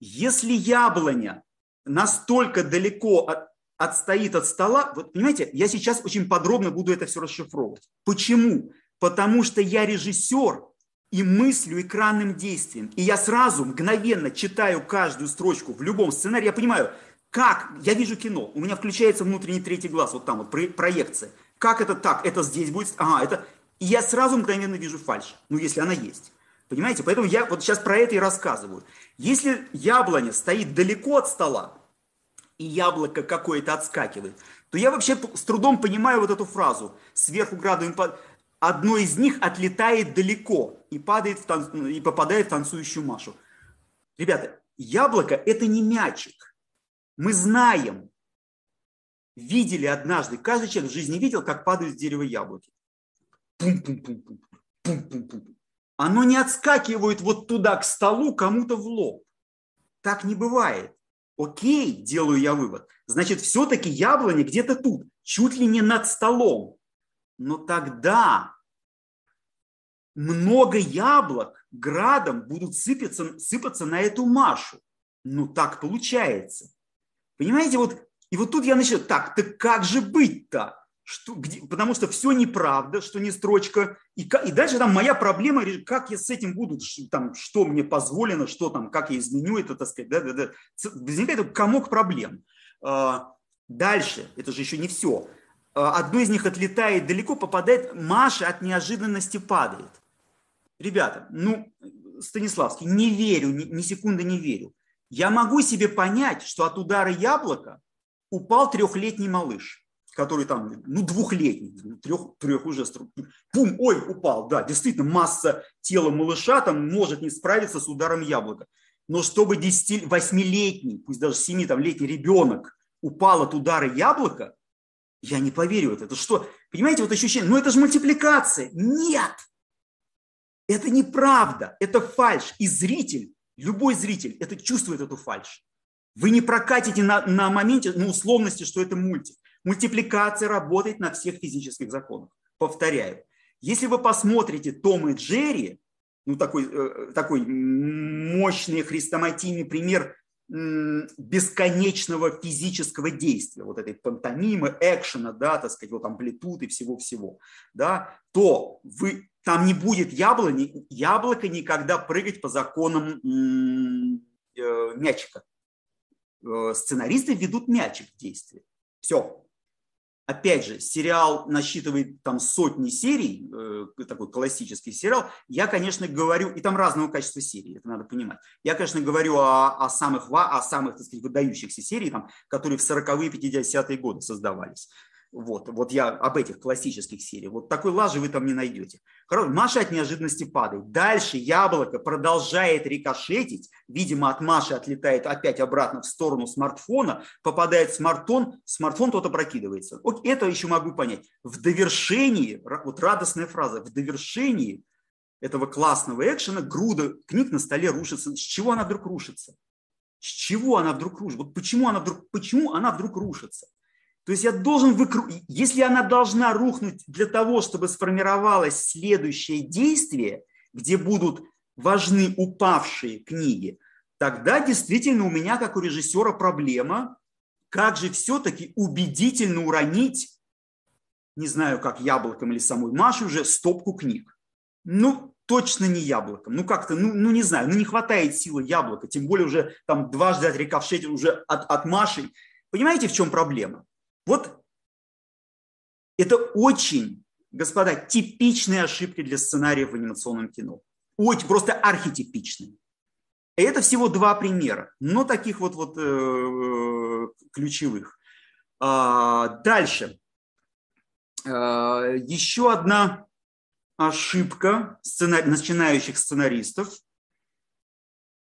если яблоня настолько далеко от, отстоит от стола, вот понимаете, я сейчас очень подробно буду это все расшифровывать. Почему? Потому что я режиссер и мыслю экранным действием. И я сразу мгновенно читаю каждую строчку в любом сценарии. Я понимаю, как, я вижу кино, у меня включается внутренний третий глаз, вот там вот проекция. Как это так? Это здесь будет, ага, это... И я сразу мгновенно вижу фальш, ну если она есть. Понимаете? Поэтому я вот сейчас про это и рассказываю. Если яблоня стоит далеко от стола, и яблоко какое-то отскакивает, то я вообще с трудом понимаю вот эту фразу «сверху градуем под...» Одно из них отлетает далеко и, падает в тан... и попадает в танцующую Машу. Ребята, яблоко – это не мячик. Мы знаем, видели однажды, каждый человек в жизни видел, как падают с дерева яблоки. Пум-пум-пум-пум, пум-пум-пум оно не отскакивает вот туда, к столу, кому-то в лоб. Так не бывает. Окей, делаю я вывод. Значит, все-таки яблони где-то тут, чуть ли не над столом. Но тогда много яблок градом будут сыпаться, сыпаться на эту Машу. Ну, так получается. Понимаете, вот, и вот тут я начинаю, так, так как же быть-то? что, где, потому что все неправда, что не строчка. И, и дальше там моя проблема, как я с этим буду, там, что мне позволено, что там, как я изменю это, так сказать. Да, да, да. Возникает комок проблем. А, дальше, это же еще не все. А, одно из них отлетает далеко, попадает, Маша от неожиданности падает. Ребята, ну, Станиславский, не верю, ни, ни секунды не верю. Я могу себе понять, что от удара яблока упал трехлетний малыш который там, ну, двухлетний, трех, трех уже, пум, ой, упал, да, действительно, масса тела малыша там может не справиться с ударом яблока. Но чтобы 10, 8-летний, пусть даже 7-летний ребенок упал от удара яблока, я не поверю в это. Это что? Понимаете, вот ощущение, ну это же мультипликация. Нет! Это неправда, это фальш. И зритель, любой зритель, это чувствует эту фальш. Вы не прокатите на, на моменте, на условности, что это мультик. Мультипликация работает на всех физических законах. Повторяю, если вы посмотрите Том и Джерри, ну такой, э, такой мощный хрестоматийный пример бесконечного физического действия, вот этой пантомимы, экшена, да, так сказать, вот амплитуды всего-всего, да, то вы, там не будет яблони, яблоко никогда прыгать по законам э, мячика. Э, сценаристы ведут мячик в действие. Все, опять же, сериал насчитывает там сотни серий, э, такой классический сериал, я, конечно, говорю, и там разного качества серий, это надо понимать. Я, конечно, говорю о, о самых, о самых, так сказать, выдающихся сериях, которые в 40-е, 50-е годы создавались. Вот, вот я об этих классических сериях. Вот такой лажи вы там не найдете. Хорошо, Маша от неожиданности падает. Дальше яблоко продолжает рикошетить. Видимо, от Маши отлетает опять обратно в сторону смартфона, попадает в смартфон, смартфон тот опрокидывается. Вот это еще могу понять. В довершении, вот радостная фраза, в довершении этого классного экшена груда книг на столе рушится. С чего она вдруг рушится? С чего она вдруг рушится? Вот почему она вдруг, почему она вдруг рушится? То есть я должен выкрутить, если она должна рухнуть для того, чтобы сформировалось следующее действие, где будут важны упавшие книги, тогда действительно у меня, как у режиссера, проблема, как же все-таки убедительно уронить, не знаю, как яблоком или самой Маше уже, стопку книг. Ну, точно не яблоком. Ну, как-то, ну, ну, не знаю, ну, не хватает силы яблока, тем более уже там дважды отрекавшись уже от, от Маши. Понимаете, в чем проблема? Вот это очень, господа, типичные ошибки для сценариев в анимационном кино. Очень, просто архетипичные. И это всего два примера, но таких вот, вот э, ключевых. А, дальше. А, еще одна ошибка начинающих сценаристов,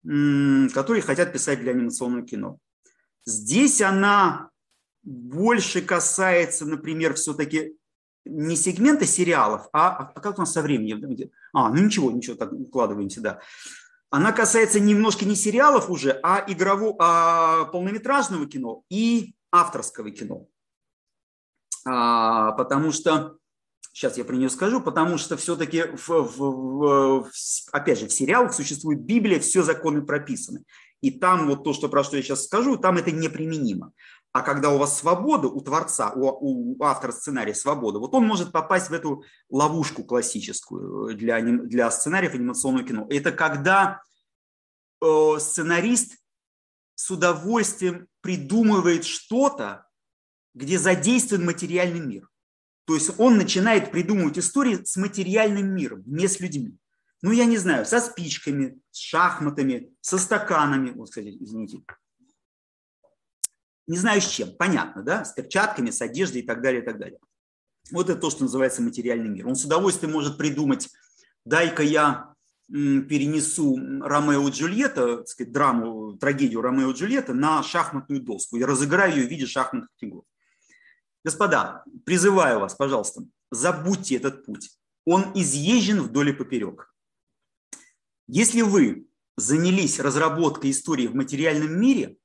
которые хотят писать для анимационного кино. Здесь она больше касается, например, все-таки не сегмента сериалов, а, а как у нас со временем? А, ну ничего, ничего, так укладываемся, да. Она касается немножко не сериалов уже, а игрового, а полнометражного кино и авторского кино. А, потому что, сейчас я про нее скажу, потому что все-таки, в, в, в, опять же, в сериалах существует Библия, все законы прописаны. И там вот то, что, про что я сейчас скажу, там это неприменимо. А когда у вас свобода, у творца, у, у автора сценария свобода, вот он может попасть в эту ловушку классическую для, для сценариев анимационного кино. Это когда э, сценарист с удовольствием придумывает что-то, где задействован материальный мир. То есть он начинает придумывать истории с материальным миром, не с людьми. Ну, я не знаю, со спичками, с шахматами, со стаканами. Вот, кстати, извините. Не знаю с чем, понятно, да? С перчатками, с одеждой и так далее, и так далее. Вот это то, что называется материальный мир. Он с удовольствием может придумать, дай-ка я перенесу Ромео и Джульетта, так сказать, драму, трагедию Ромео и Джульетта на шахматную доску и разыграю ее в виде шахматных фигур. Господа, призываю вас, пожалуйста, забудьте этот путь. Он изъезжен вдоль и поперек. Если вы занялись разработкой истории в материальном мире,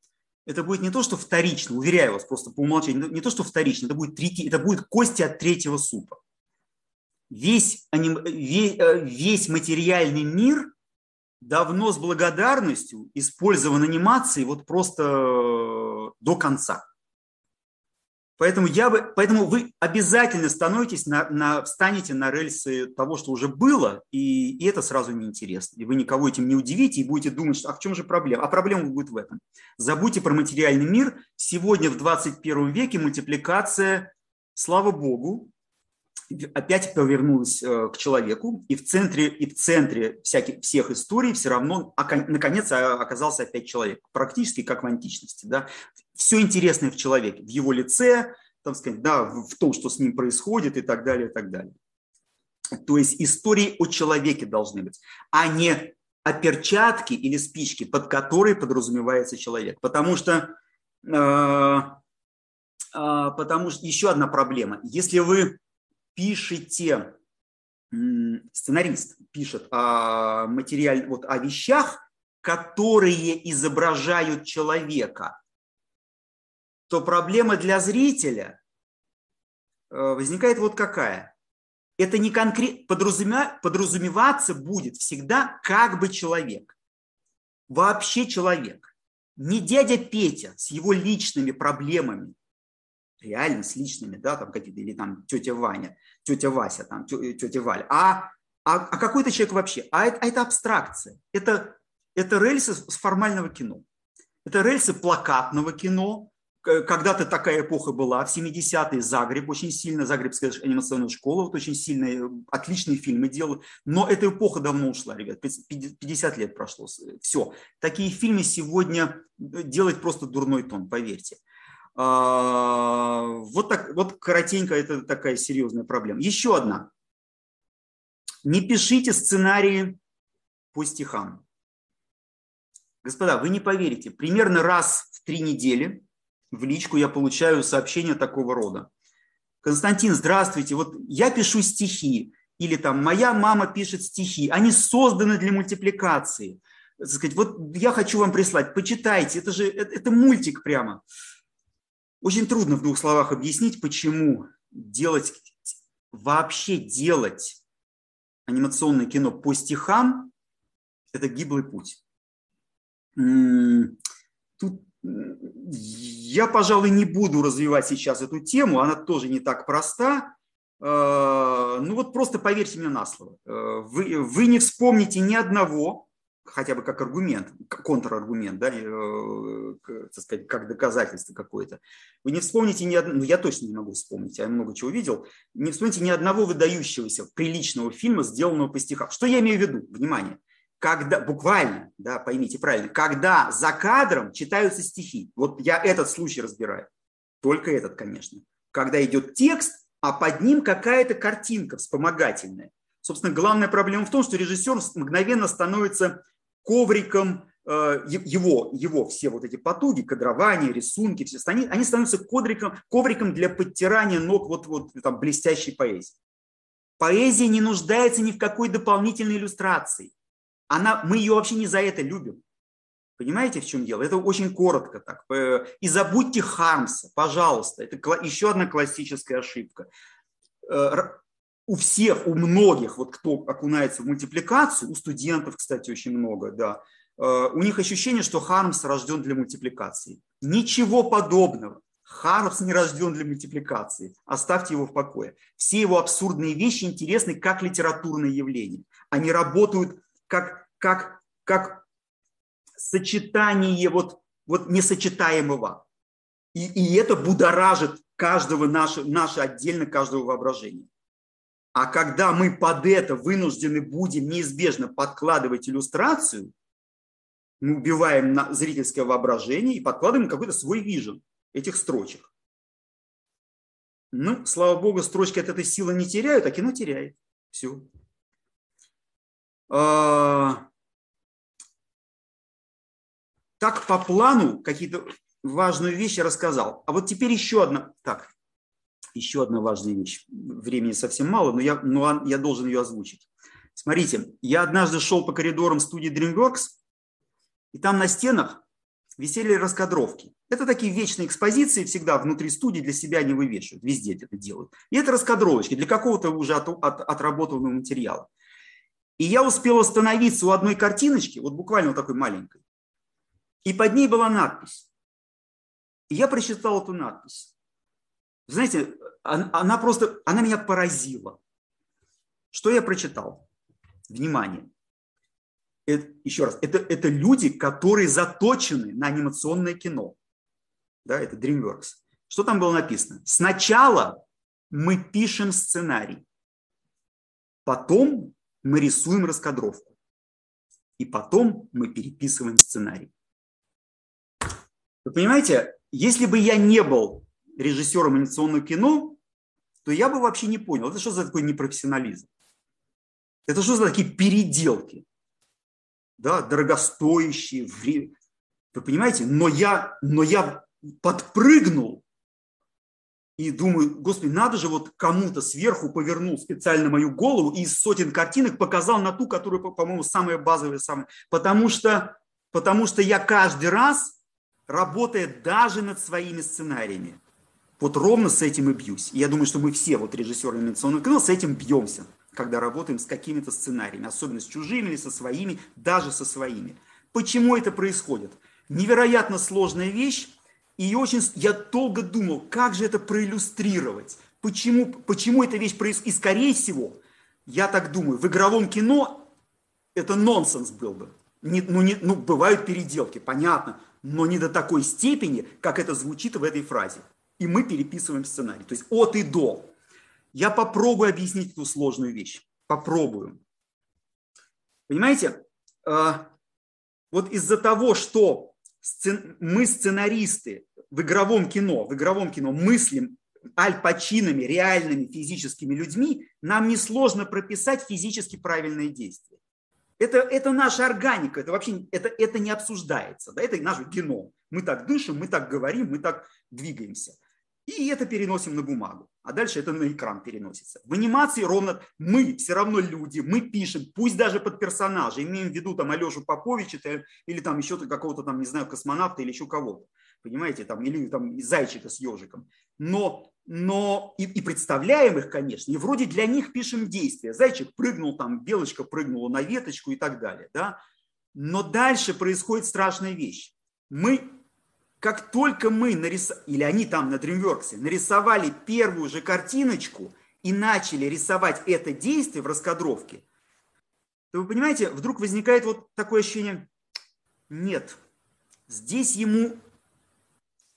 это будет не то, что вторично, уверяю вас, просто по умолчанию, не то, что вторично, это будет, третий, это будет кости от третьего супа. Весь, весь, э, весь материальный мир давно с благодарностью использован анимацией вот просто э, до конца. Поэтому, я бы, поэтому вы обязательно становитесь на, на, встанете на рельсы того, что уже было, и, и это сразу неинтересно. И вы никого этим не удивите и будете думать, что, а в чем же проблема? А проблема будет в этом. Забудьте про материальный мир. Сегодня в 21 веке мультипликация, слава богу, опять повернулась э, к человеку, и в центре, и в центре всяких, всех историй все равно, наконец, оказался опять человек, практически как в античности. Да? Все интересное в человеке, в его лице, там сказать, да, в том, что с ним происходит и так далее, и так далее. То есть истории о человеке должны быть, а не о перчатке или спичке, под которой подразумевается человек. Потому что, э, э, потому что еще одна проблема. Если вы пишете, сценарист пишет о материале, вот о вещах, которые изображают человека, то проблема для зрителя э, возникает вот какая. Это не конкретно, подразумева, подразумеваться будет всегда как бы человек. Вообще человек. Не дядя Петя с его личными проблемами, реально с личными, да, там какие-то, или там тетя Ваня, тетя Вася, там тетя Валя, а, а, а какой-то человек вообще, а это, а это абстракция, это, это рельсы с формального кино, это рельсы плакатного кино, когда-то такая эпоха была, в 70-е Загреб очень сильно, Загребская анимационная школа, вот очень сильные, отличные фильмы делают, но эта эпоха давно ушла, ребят, 50 лет прошло, все. Такие фильмы сегодня делать просто дурной тон, поверьте. А, вот, так, вот коротенько это такая серьезная проблема. Еще одна. Не пишите сценарии по стихам. Господа, вы не поверите, примерно раз в три недели в личку я получаю сообщения такого рода. Константин, здравствуйте, вот я пишу стихи, или там моя мама пишет стихи, они созданы для мультипликации. Сказать, вот я хочу вам прислать, почитайте, это же это, это мультик прямо. Очень трудно в двух словах объяснить, почему делать, вообще делать анимационное кино по стихам – это гиблый путь. Тут я, пожалуй, не буду развивать сейчас эту тему, она тоже не так проста. Э, ну вот просто поверьте мне на слово. Э, вы, вы не вспомните ни одного хотя бы как аргумент, как контраргумент, да, э, так сказать, как доказательство какое-то. Вы не вспомните ни одного, ну я точно не могу вспомнить, я много чего видел, не вспомните ни одного выдающегося приличного фильма, сделанного по стихам. Что я имею в виду? Внимание. Когда, буквально, да, поймите правильно, когда за кадром читаются стихи, вот я этот случай разбираю, только этот, конечно, когда идет текст, а под ним какая-то картинка вспомогательная. Собственно, главная проблема в том, что режиссер мгновенно становится ковриком, э, э, его, его все вот эти потуги, кадрование, рисунки, все, они, они становятся ковриком, ковриком для подтирания ног вот, вот там блестящей поэзии. Поэзия не нуждается ни в какой дополнительной иллюстрации. Она, мы ее вообще не за это любим. Понимаете, в чем дело? Это очень коротко так. Э, и забудьте Хармса, пожалуйста. Это еще одна классическая ошибка. У всех, у многих, вот кто окунается в мультипликацию, у студентов, кстати, очень много, да, э, у них ощущение, что Хармс рожден для мультипликации. Ничего подобного. Хармс не рожден для мультипликации. Оставьте его в покое. Все его абсурдные вещи интересны как литературное явление. Они работают как, как, как сочетание вот, вот несочетаемого. И, и это будоражит каждого наше, наше отдельно каждого воображения. А когда мы под это вынуждены будем неизбежно подкладывать иллюстрацию, мы убиваем на зрительское воображение и подкладываем какой-то свой вижен этих строчек. Ну, слава богу, строчки от этой силы не теряют, а кино теряет. Все. А, так по плану какие-то важные вещи рассказал. А вот теперь еще одна, так, еще одна важная вещь. Времени совсем мало, но я, но я должен ее озвучить. Смотрите, я однажды шел по коридорам студии DreamWorks, и там на стенах висели раскадровки. Это такие вечные экспозиции, всегда внутри студии для себя они вывешивают, везде это делают. И это раскадровочки для какого-то уже от, от, отработанного материала. И я успел остановиться у одной картиночки, вот буквально вот такой маленькой, и под ней была надпись. И я прочитал эту надпись. Знаете, она просто, она меня поразила. Что я прочитал? Внимание. Это, еще раз, это, это люди, которые заточены на анимационное кино. Да, это DreamWorks. Что там было написано? Сначала мы пишем сценарий, потом мы рисуем раскадровку, и потом мы переписываем сценарий. Вы понимаете, если бы я не был режиссером анимационного кино, то я бы вообще не понял, это что за такой непрофессионализм? Это что за такие переделки? Да, дорогостоящие. Вы понимаете? Но я, но я подпрыгнул и думаю, господи, надо же вот кому-то сверху повернул специально мою голову и из сотен картинок показал на ту, которая, по-моему, самая базовая, самая. Потому что, потому что я каждый раз работая даже над своими сценариями. Вот ровно с этим и бьюсь. И я думаю, что мы все, вот режиссеры анимационного кино, с этим бьемся, когда работаем с какими-то сценариями, особенно с чужими или со своими, даже со своими. Почему это происходит? Невероятно сложная вещь, и очень, я долго думал, как же это проиллюстрировать, почему, почему эта вещь происходит. И скорее всего, я так думаю, в игровом кино это нонсенс был бы. Не, ну, не, ну, бывают переделки, понятно, но не до такой степени, как это звучит в этой фразе. И мы переписываем сценарий. То есть от и до. Я попробую объяснить эту сложную вещь. Попробую. Понимаете, а, вот из-за того, что мы сценаристы в игровом кино, в игровом кино мыслим альпачинами, реальными физическими людьми, нам несложно прописать физически правильные действия. Это, это наша органика, это вообще это, это не обсуждается, да, это наш геном. Мы так дышим, мы так говорим, мы так двигаемся. И это переносим на бумагу. А дальше это на экран переносится. В анимации ровно мы все равно люди, мы пишем, пусть даже под персонажа, имеем в виду там Алешу Поповича или там еще какого-то там, не знаю, космонавта или еще кого-то. Понимаете, там, или там зайчика с ежиком. Но но и, и представляем их, конечно, и вроде для них пишем действия. Зайчик прыгнул там, белочка прыгнула на веточку и так далее. Да? Но дальше происходит страшная вещь. Мы, как только мы нарисовали, или они там на DreamWorks нарисовали первую же картиночку и начали рисовать это действие в раскадровке, то вы понимаете, вдруг возникает вот такое ощущение, нет, здесь ему,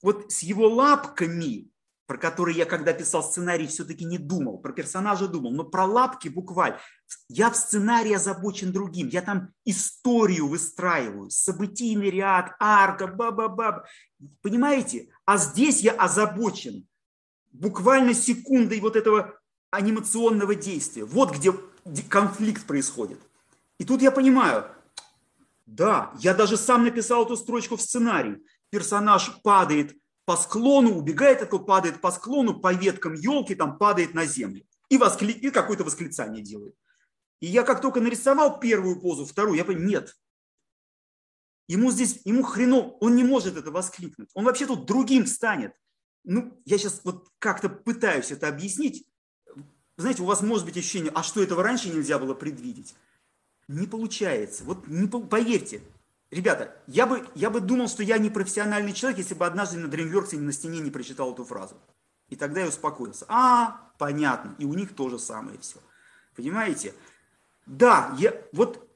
вот с его лапками про который я, когда писал сценарий, все-таки не думал, про персонажа думал, но про лапки буквально. Я в сценарии озабочен другим, я там историю выстраиваю, событийный ряд, арка, ба-ба-ба. Понимаете? А здесь я озабочен буквально секундой вот этого анимационного действия. Вот где конфликт происходит. И тут я понимаю, Да, я даже сам написал эту строчку в сценарий. Персонаж падает по склону, убегает от падает по склону, по веткам елки, там падает на землю. И, воскли... и какое-то восклицание делает. И я как только нарисовал первую позу, вторую, я понял, нет. Ему здесь, ему хреново, он не может это воскликнуть. Он вообще тут другим станет. Ну, я сейчас вот как-то пытаюсь это объяснить. Знаете, у вас может быть ощущение, а что этого раньше нельзя было предвидеть? Не получается. Вот не, поверьте, ребята, я бы, я бы думал, что я не профессиональный человек, если бы однажды на DreamWorks на стене не прочитал эту фразу. И тогда я успокоился. А, понятно. И у них то же самое все. Понимаете? Да, я, вот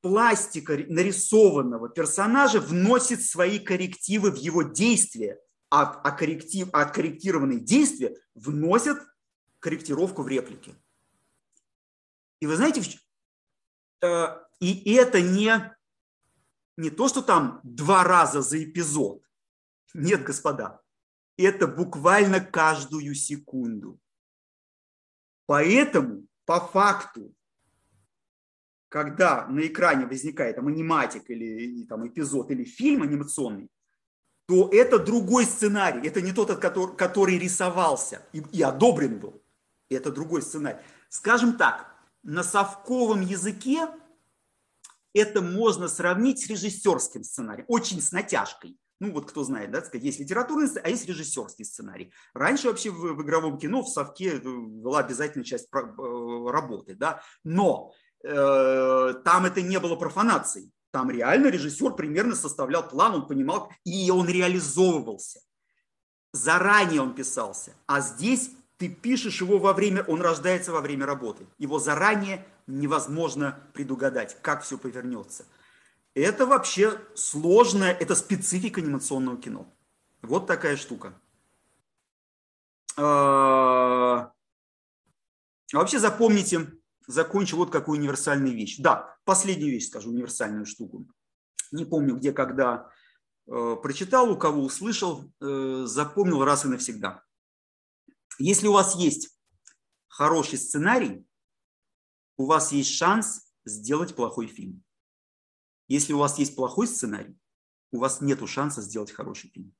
пластика нарисованного персонажа вносит свои коррективы в его действия, а, а, корректив, а откорректированные действия вносят корректировку в реплике. И вы знаете, э, и это не, не то, что там два раза за эпизод. Нет, господа, это буквально каждую секунду. Поэтому, по факту, когда на экране возникает там, аниматик или там, эпизод или фильм анимационный, то это другой сценарий. Это не тот, который, который рисовался и, и одобрен был. Это другой сценарий. Скажем так, на совковом языке это можно сравнить с режиссерским сценарием, очень с натяжкой. Ну вот кто знает, да, есть литературный, а есть режиссерский сценарий. Раньше вообще в, в игровом кино в совке была обязательная часть э, работы, да, но Э, там это не было профанацией. Там реально режиссер примерно составлял план, он понимал, и он реализовывался. Заранее он писался. А здесь ты пишешь его во время, он рождается во время работы. Его заранее невозможно предугадать, как все повернется. Это вообще сложная, это специфика анимационного кино. Вот такая штука. А, а вообще запомните, закончу вот какую универсальную вещь. Да, последнюю вещь скажу, универсальную штуку. Не помню, где, когда э, прочитал, у кого услышал, э, запомнил раз и навсегда. Если у вас есть хороший сценарий, у вас есть шанс сделать плохой фильм. Если у вас есть плохой сценарий, у вас нет шанса сделать хороший фильм.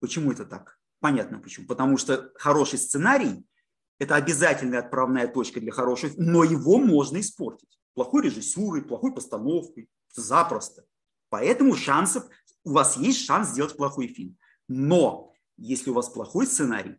Почему это так? Понятно почему. Потому что хороший сценарий это обязательная отправная точка для хороших, но его можно испортить. Плохой режиссурой, плохой постановкой, запросто. Поэтому шансов, у вас есть шанс сделать плохой фильм. Но если у вас плохой сценарий,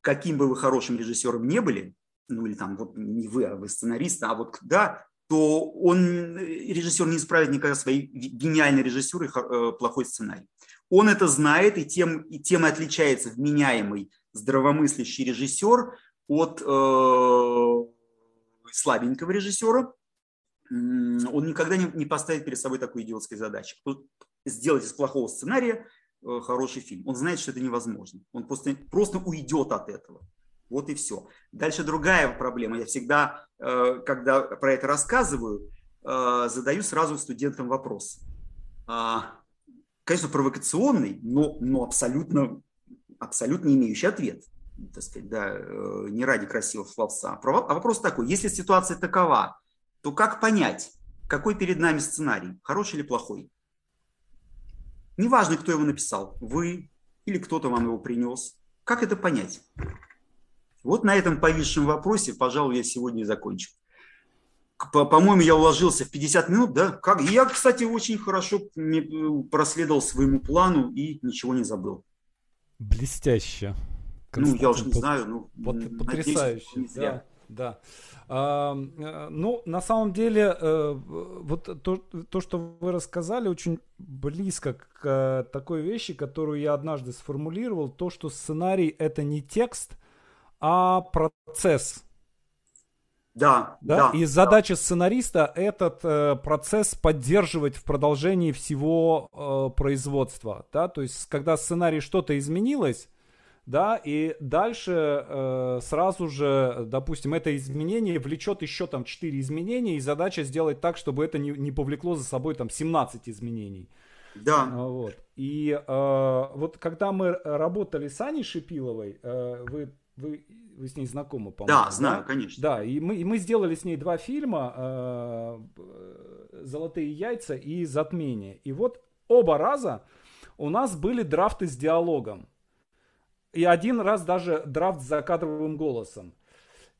каким бы вы хорошим режиссером не были, ну или там вот не вы, а вы сценарист, а вот да, то он, режиссер не исправит никогда своей гениальной режиссурой э, плохой сценарий. Он это знает, и тем, и тем и отличается вменяемый здравомыслящий режиссер от э, слабенького режиссера, он никогда не, не поставит перед собой такой идиотской задачи. Сделать из плохого сценария э, хороший фильм. Он знает, что это невозможно. Он просто, просто уйдет от этого. Вот и все. Дальше другая проблема. Я всегда, э, когда про это рассказываю, э, задаю сразу студентам вопрос. А, конечно, провокационный, но, но абсолютно, абсолютно имеющий ответ так сказать, да, э, не ради красивого словца. А вопрос такой, если ситуация такова, то как понять, какой перед нами сценарий, хороший или плохой? Неважно, кто его написал, вы или кто-то вам его принес. Как это понять? Вот на этом повисшем вопросе, пожалуй, я сегодня и закончу. По-моему, я уложился в 50 минут, да? Как? Я, кстати, очень хорошо э, проследовал своему плану и ничего не забыл. Блестяще. Ну, я уж не знаю, ну, потрясающе, надеюсь, да, да. А, ну, на самом деле, э, вот то, то, что вы рассказали, очень близко к э, такой вещи, которую я однажды сформулировал, то, что сценарий это не текст, а процесс. Да, да. да и задача сценариста этот э, процесс поддерживать в продолжении всего э, производства, да, то есть когда сценарий что-то изменилось, да, и дальше э, сразу же, допустим, это изменение влечет еще там 4 изменения, и задача сделать так, чтобы это не, не повлекло за собой там 17 изменений. Да. А, вот. И э, вот когда мы работали с Аней Шипиловой, э, вы, вы, вы с ней знакомы, по-моему. Да, знаю, да? конечно. Да, и мы, и мы сделали с ней два фильма. Э, золотые яйца и затмение. И вот оба раза у нас были драфты с диалогом. И один раз даже драфт с закадровым голосом.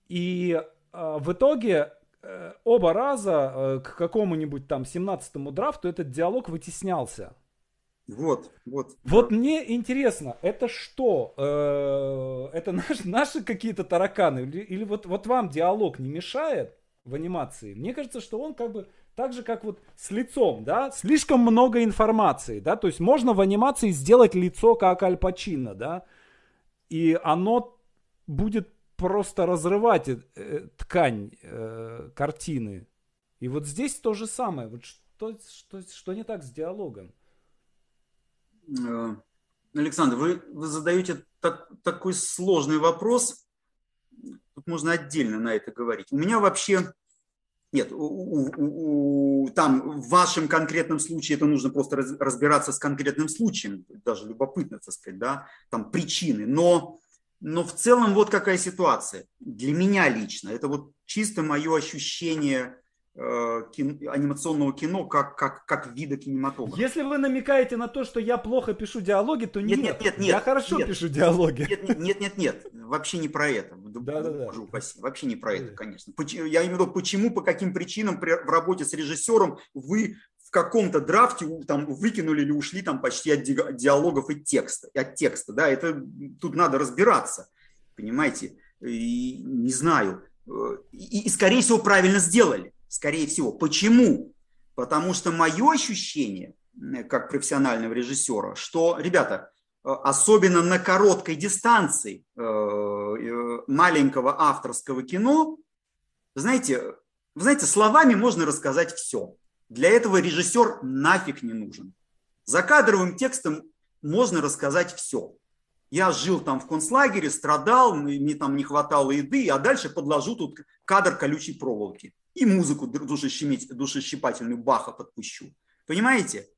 И э, в итоге э, оба раза э, к какому-нибудь там 17-му драфту этот диалог вытеснялся. Вот, вот. Вот мне интересно, это что? Э, это наши, наши какие-то тараканы? Или, или вот, вот вам диалог не мешает в анимации? Мне кажется, что он как бы так же, как вот с лицом, да, слишком много информации, да, то есть можно в анимации сделать лицо как Аль Пачино, да, и оно будет просто разрывать э, ткань э, картины. И вот здесь то же самое. Вот что, что, что не так с диалогом? Э, Александр, вы, вы задаете так, такой сложный вопрос. Тут можно отдельно на это говорить. У меня вообще нет, у, у, у, там в вашем конкретном случае это нужно просто раз, разбираться с конкретным случаем, даже любопытно, так сказать, да, там причины. Но, но в целом вот какая ситуация. Для меня лично, это вот чисто мое ощущение кино, анимационного кино как, как, как вида кинематографа. Если вы намекаете на то, что я плохо пишу диалоги, то нет. Нет, нет, нет. Я хорошо нет, пишу диалоги. Нет, нет, нет, нет, Вообще не про это. Да, да, да. Вообще не про это, конечно. Я имею в виду, почему, по каким причинам при, в работе с режиссером вы в каком-то драфте там выкинули или ушли там почти от диалогов и текста, от текста, да, это тут надо разбираться, понимаете, и не знаю, э, и, и скорее всего правильно сделали, скорее всего. Почему? Потому что мое ощущение, как профессионального режиссера, что, ребята, э, особенно на короткой дистанции э, э, маленького авторского кино, знаете, знаете, словами можно рассказать все. Для этого режиссер нафиг не нужен. За кадровым текстом можно рассказать все. Я жил там в концлагере, страдал, мне там не хватало еды, а дальше подложу тут кадр колючей проволоки и музыку душещипательную Баха подпущу. Понимаете?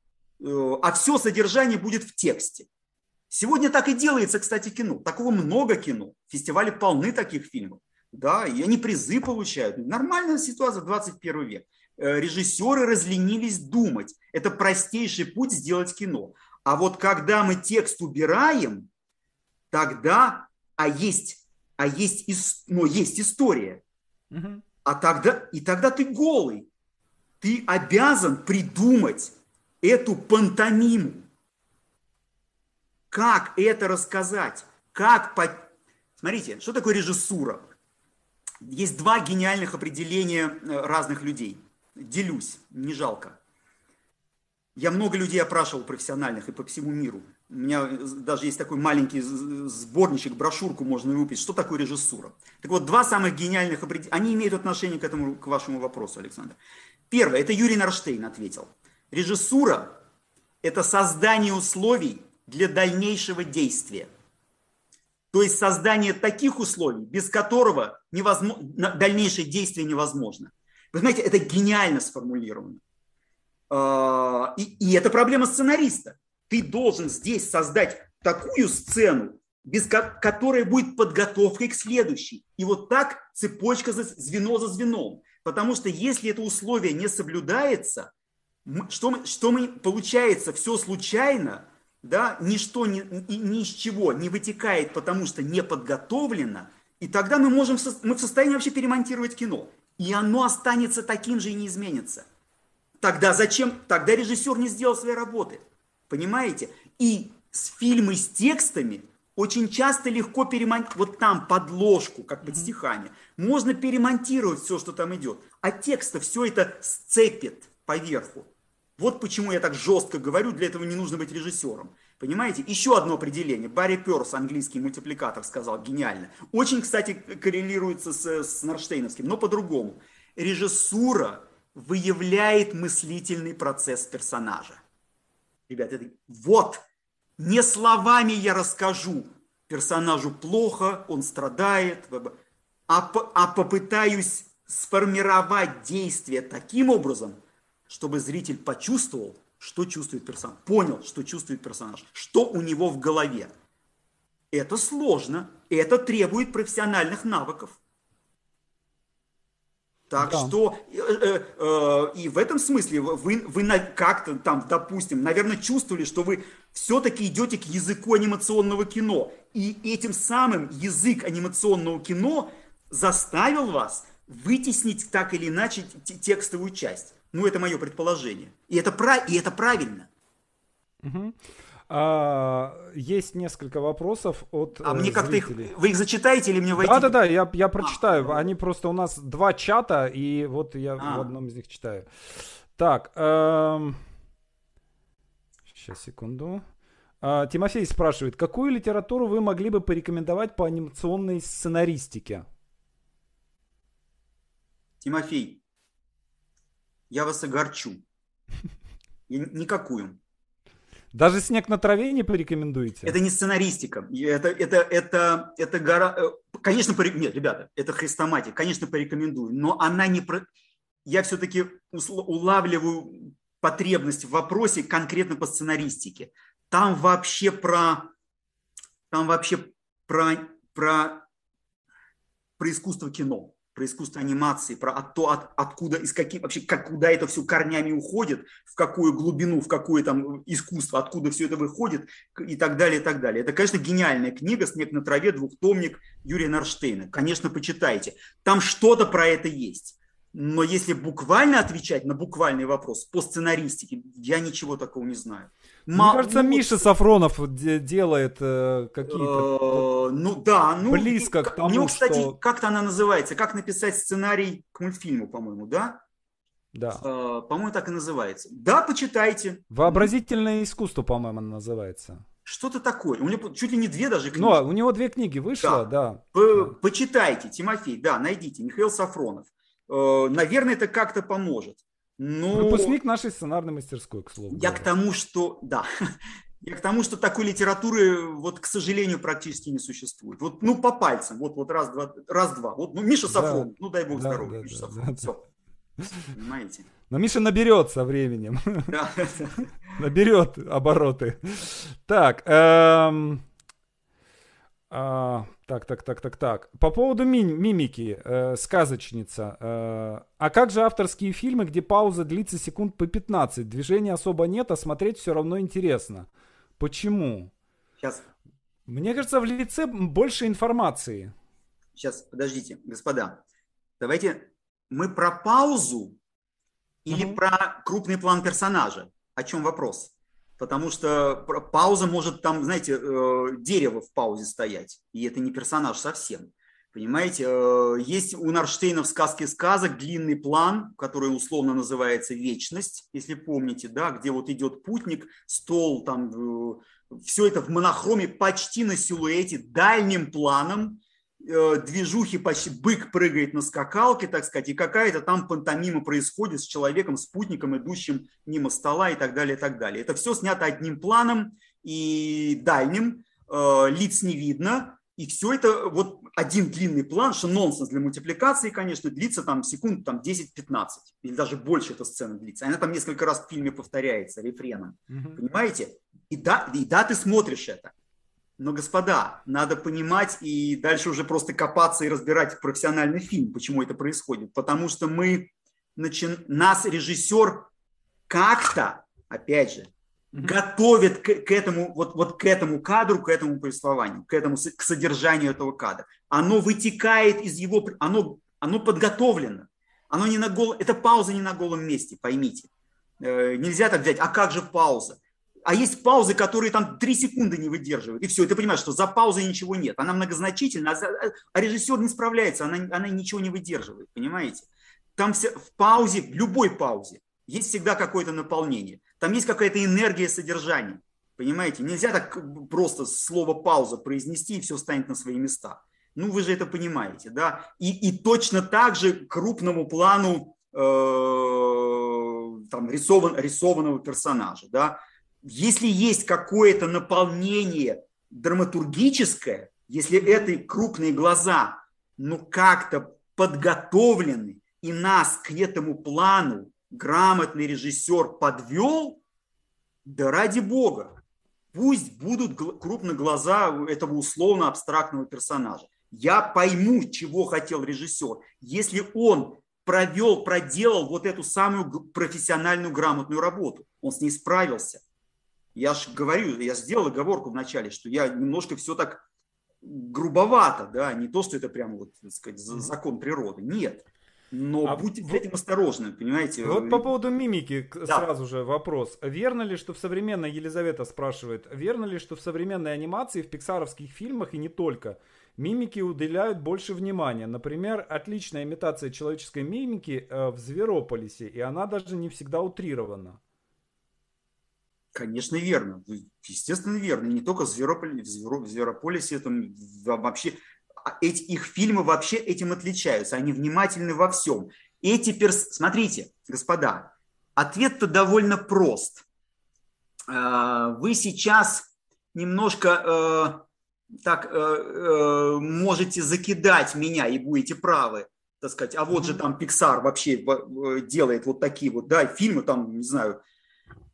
Э, а все содержание будет в тексте. Сегодня так и делается, кстати, кино. Такого много кино. Фестивали полны таких фильмов. Да, и они призы получают. Нормальная ситуация, 21 век. Э, режиссеры разленились думать. Это простейший путь сделать кино. А вот когда мы текст убираем, тогда, а есть, а есть, но есть история. Угу. А тогда, и тогда ты голый. Ты обязан придумать эту пантомиму. Как это рассказать? Как по... Смотрите, что такое режиссура? Есть два гениальных определения э, разных людей. Делюсь, не жалко. Я много людей опрашивал профессиональных и по всему миру. У меня даже есть такой маленький сборничек, брошюрку можно выпить. Что такое режиссура? Так вот, два самых гениальных определения, они имеют отношение к этому, к вашему вопросу, Александр. Первое, это Юрий Нарштейн ответил. Режиссура – это создание условий для дальнейшего действия. То есть создание таких условий, без которого невозможно, дальнейшее действие невозможно. Вы знаете, это гениально сформулировано. А, и, и это проблема сценариста. Ты должен здесь создать такую сцену, без которой будет подготовка к следующей. И вот так цепочка за звено за звеном. Потому что если это условие не соблюдается, что, мы, что мы, получается, все случайно, да, ничто ни, ни из чего не вытекает, потому что не подготовлено, и тогда мы можем, мы в состоянии вообще перемонтировать кино. И оно останется таким же и не изменится. Тогда зачем? Тогда режиссер не сделал своей работы. Понимаете? И с фильмы с текстами очень часто легко перемонтировать, вот там подложку, как под стихами, можно перемонтировать все, что там идет. А текста все это сцепит поверху. Вот почему я так жестко говорю, для этого не нужно быть режиссером. Понимаете? Еще одно определение. Барри Перс, английский мультипликатор, сказал гениально. Очень, кстати, коррелируется с, с Норштейновским, но по-другому. Режиссура выявляет мыслительный процесс персонажа. Ребята, это, вот, не словами я расскажу, персонажу плохо, он страдает, а, а попытаюсь сформировать действие таким образом, чтобы зритель почувствовал, что чувствует персонаж, понял, что чувствует персонаж, что у него в голове. Это сложно, это требует профессиональных навыков. Так да. что э, э, э, и в этом смысле вы, вы как-то там, допустим, наверное, чувствовали, что вы все-таки идете к языку анимационного кино. И этим самым язык анимационного кино заставил вас вытеснить так или иначе текстовую часть. Ну, это мое предположение. И это, и это правильно. Угу. А, есть несколько вопросов от А мне как-то их... Вы их зачитаете или мне войти? Да-да-да, я, я прочитаю. А, Они просто у нас два чата, и вот я а. в одном из них читаю. Так. Эм... Сейчас, секунду. А, Тимофей спрашивает, какую литературу вы могли бы порекомендовать по анимационной сценаристике? Тимофей, я вас огорчу. Никакую. Даже снег на траве не порекомендуете? Это не сценаристика. Это, это, это, это гора... Э, конечно, порек... нет, ребята, это хрестоматия. Конечно, порекомендую. Но она не про... Я все-таки улавливаю потребность в вопросе конкретно по сценаристике. Там вообще про... Там вообще про, про, про искусство кино про искусство анимации, про то, от, откуда, из каких, вообще, как, куда это все корнями уходит, в какую глубину, в какое там искусство, откуда все это выходит и так далее, и так далее. Это, конечно, гениальная книга «Снег на траве», двухтомник Юрия Нарштейна. Конечно, почитайте. Там что-то про это есть. Но если буквально отвечать на буквальный вопрос по сценаристике, я ничего такого не знаю. Мне Ма- кажется, ну, Миша Сафронов делает э, какие-то... Э, ну да, ну... Близко к тому, У него, кстати, что... как-то она называется, как написать сценарий к мультфильму, по-моему, да? Да. Э, по-моему, так и называется. Да, почитайте. Вообразительное искусство, по-моему, она называется. Что-то такое. У него чуть ли не две даже книги. Ну, у него две книги вышло, да. да. Почитайте, Тимофей, да, найдите. Михаил Сафронов. Э, наверное, это как-то поможет. Но... Выпускник нашей сценарной мастерской, к слову. Я говоря. к тому, что, да, я к тому, что такой литературы, вот, к сожалению, практически не существует. Вот, ну, по пальцам, вот, вот раз, два, раз, два. Вот, ну, Миша Сафрон, да. ну, дай бог да, здоровья, да, Миша да, Сафрон, да, все. Понимаете? Но Миша наберет со временем. Наберет обороты. Так, эм, а, так, так, так, так, так. По поводу ми- мимики, э, сказочница. Э, а как же авторские фильмы, где пауза длится секунд по 15? Движения особо нет, а смотреть все равно интересно. Почему? Сейчас. Мне кажется, в лице больше информации. Сейчас, подождите, господа. Давайте мы про паузу или угу. про крупный план персонажа? О чем вопрос? Потому что пауза может там, знаете, э, дерево в паузе стоять, и это не персонаж совсем. Понимаете, э, есть у Нарштейна в сказке сказок длинный план, который условно называется «Вечность», если помните, да, где вот идет путник, стол, там, э, все это в монохроме почти на силуэте, дальним планом, движухи почти бык прыгает на скакалке, так сказать, и какая-то там пантомима происходит с человеком, спутником, идущим мимо стола и так далее, и так далее. Это все снято одним планом и дальним, э, лиц не видно, и все это вот один длинный план, что нонсенс для мультипликации, конечно, длится там секунд там 10-15, или даже больше эта сцена длится. Она там несколько раз в фильме повторяется рефреном, mm-hmm. понимаете? И да, и да, ты смотришь это. Но, господа, надо понимать и дальше уже просто копаться и разбирать профессиональный фильм, почему это происходит. Потому что мы, начи... нас режиссер как-то, опять же, mm-hmm. готовит к, к этому, вот, вот к этому кадру, к этому повествованию, к этому, к содержанию этого кадра. Оно вытекает из его, оно, оно подготовлено. Оно не на гол, это пауза не на голом месте, поймите. Э, нельзя так взять, а как же пауза? А есть паузы, которые там 3 секунды не выдерживают. И все, и ты понимаешь, что за паузой ничего нет. Она многозначительна, а, а режиссер не справляется, она, она ничего не выдерживает, понимаете? Там все, в паузе, в любой паузе, есть всегда какое-то наполнение. Там есть какая-то энергия содержания. Понимаете? Нельзя так просто слово пауза произнести, и все станет на свои места. Ну, вы же это понимаете, да? И, и точно так же крупному плану э, там, рисован, рисованного персонажа, да? Если есть какое-то наполнение драматургическое, если эти крупные глаза, ну как-то подготовлены, и нас к этому плану грамотный режиссер подвел, да ради бога, пусть будут крупные глаза этого условно абстрактного персонажа. Я пойму, чего хотел режиссер. Если он провел, проделал вот эту самую профессиональную грамотную работу. Он с ней справился. Я же говорю, я сделал оговорку в начале, что я немножко все так грубовато, да, не то, что это прямо вот, так сказать, закон природы. Нет. Но а будьте с этим осторожны, понимаете? Вот по поводу мимики да. сразу же вопрос. Верно ли, что в современной, Елизавета спрашивает, верно ли, что в современной анимации, в пиксаровских фильмах и не только, мимики уделяют больше внимания? Например, отличная имитация человеческой мимики э, в Зверополисе, и она даже не всегда утрирована. Конечно, верно. Естественно, верно. Не только в, Зверополи, в, Зверо, в Зверополисе, там вообще а эти, их фильмы вообще этим отличаются. Они внимательны во всем. Эти перс... Смотрите, господа, ответ-то довольно прост. Э, вы сейчас немножко э, так э, можете закидать меня и будете правы, так сказать. А вот же там Pixar вообще делает вот такие вот, да, фильмы там, не знаю,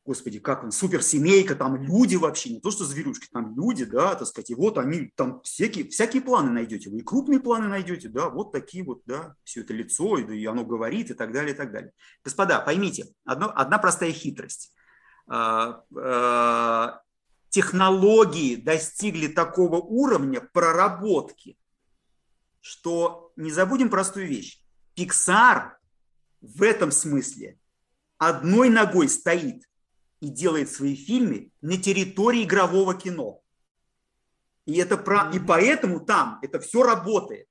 господи, как он, суперсемейка, там люди вообще, не то что зверюшки, там люди, да, так сказать, и вот они, там всякие, всякие планы найдете, вы и крупные планы найдете, да, вот такие вот, да, все это лицо, и оно говорит, и так далее, и так далее. Господа, поймите, одно, одна простая хитрость. А, а, технологии достигли такого уровня проработки, что не забудем простую вещь. Pixar в этом смысле одной ногой стоит и делает свои фильмы на территории игрового кино. И, это про... и поэтому там это все работает.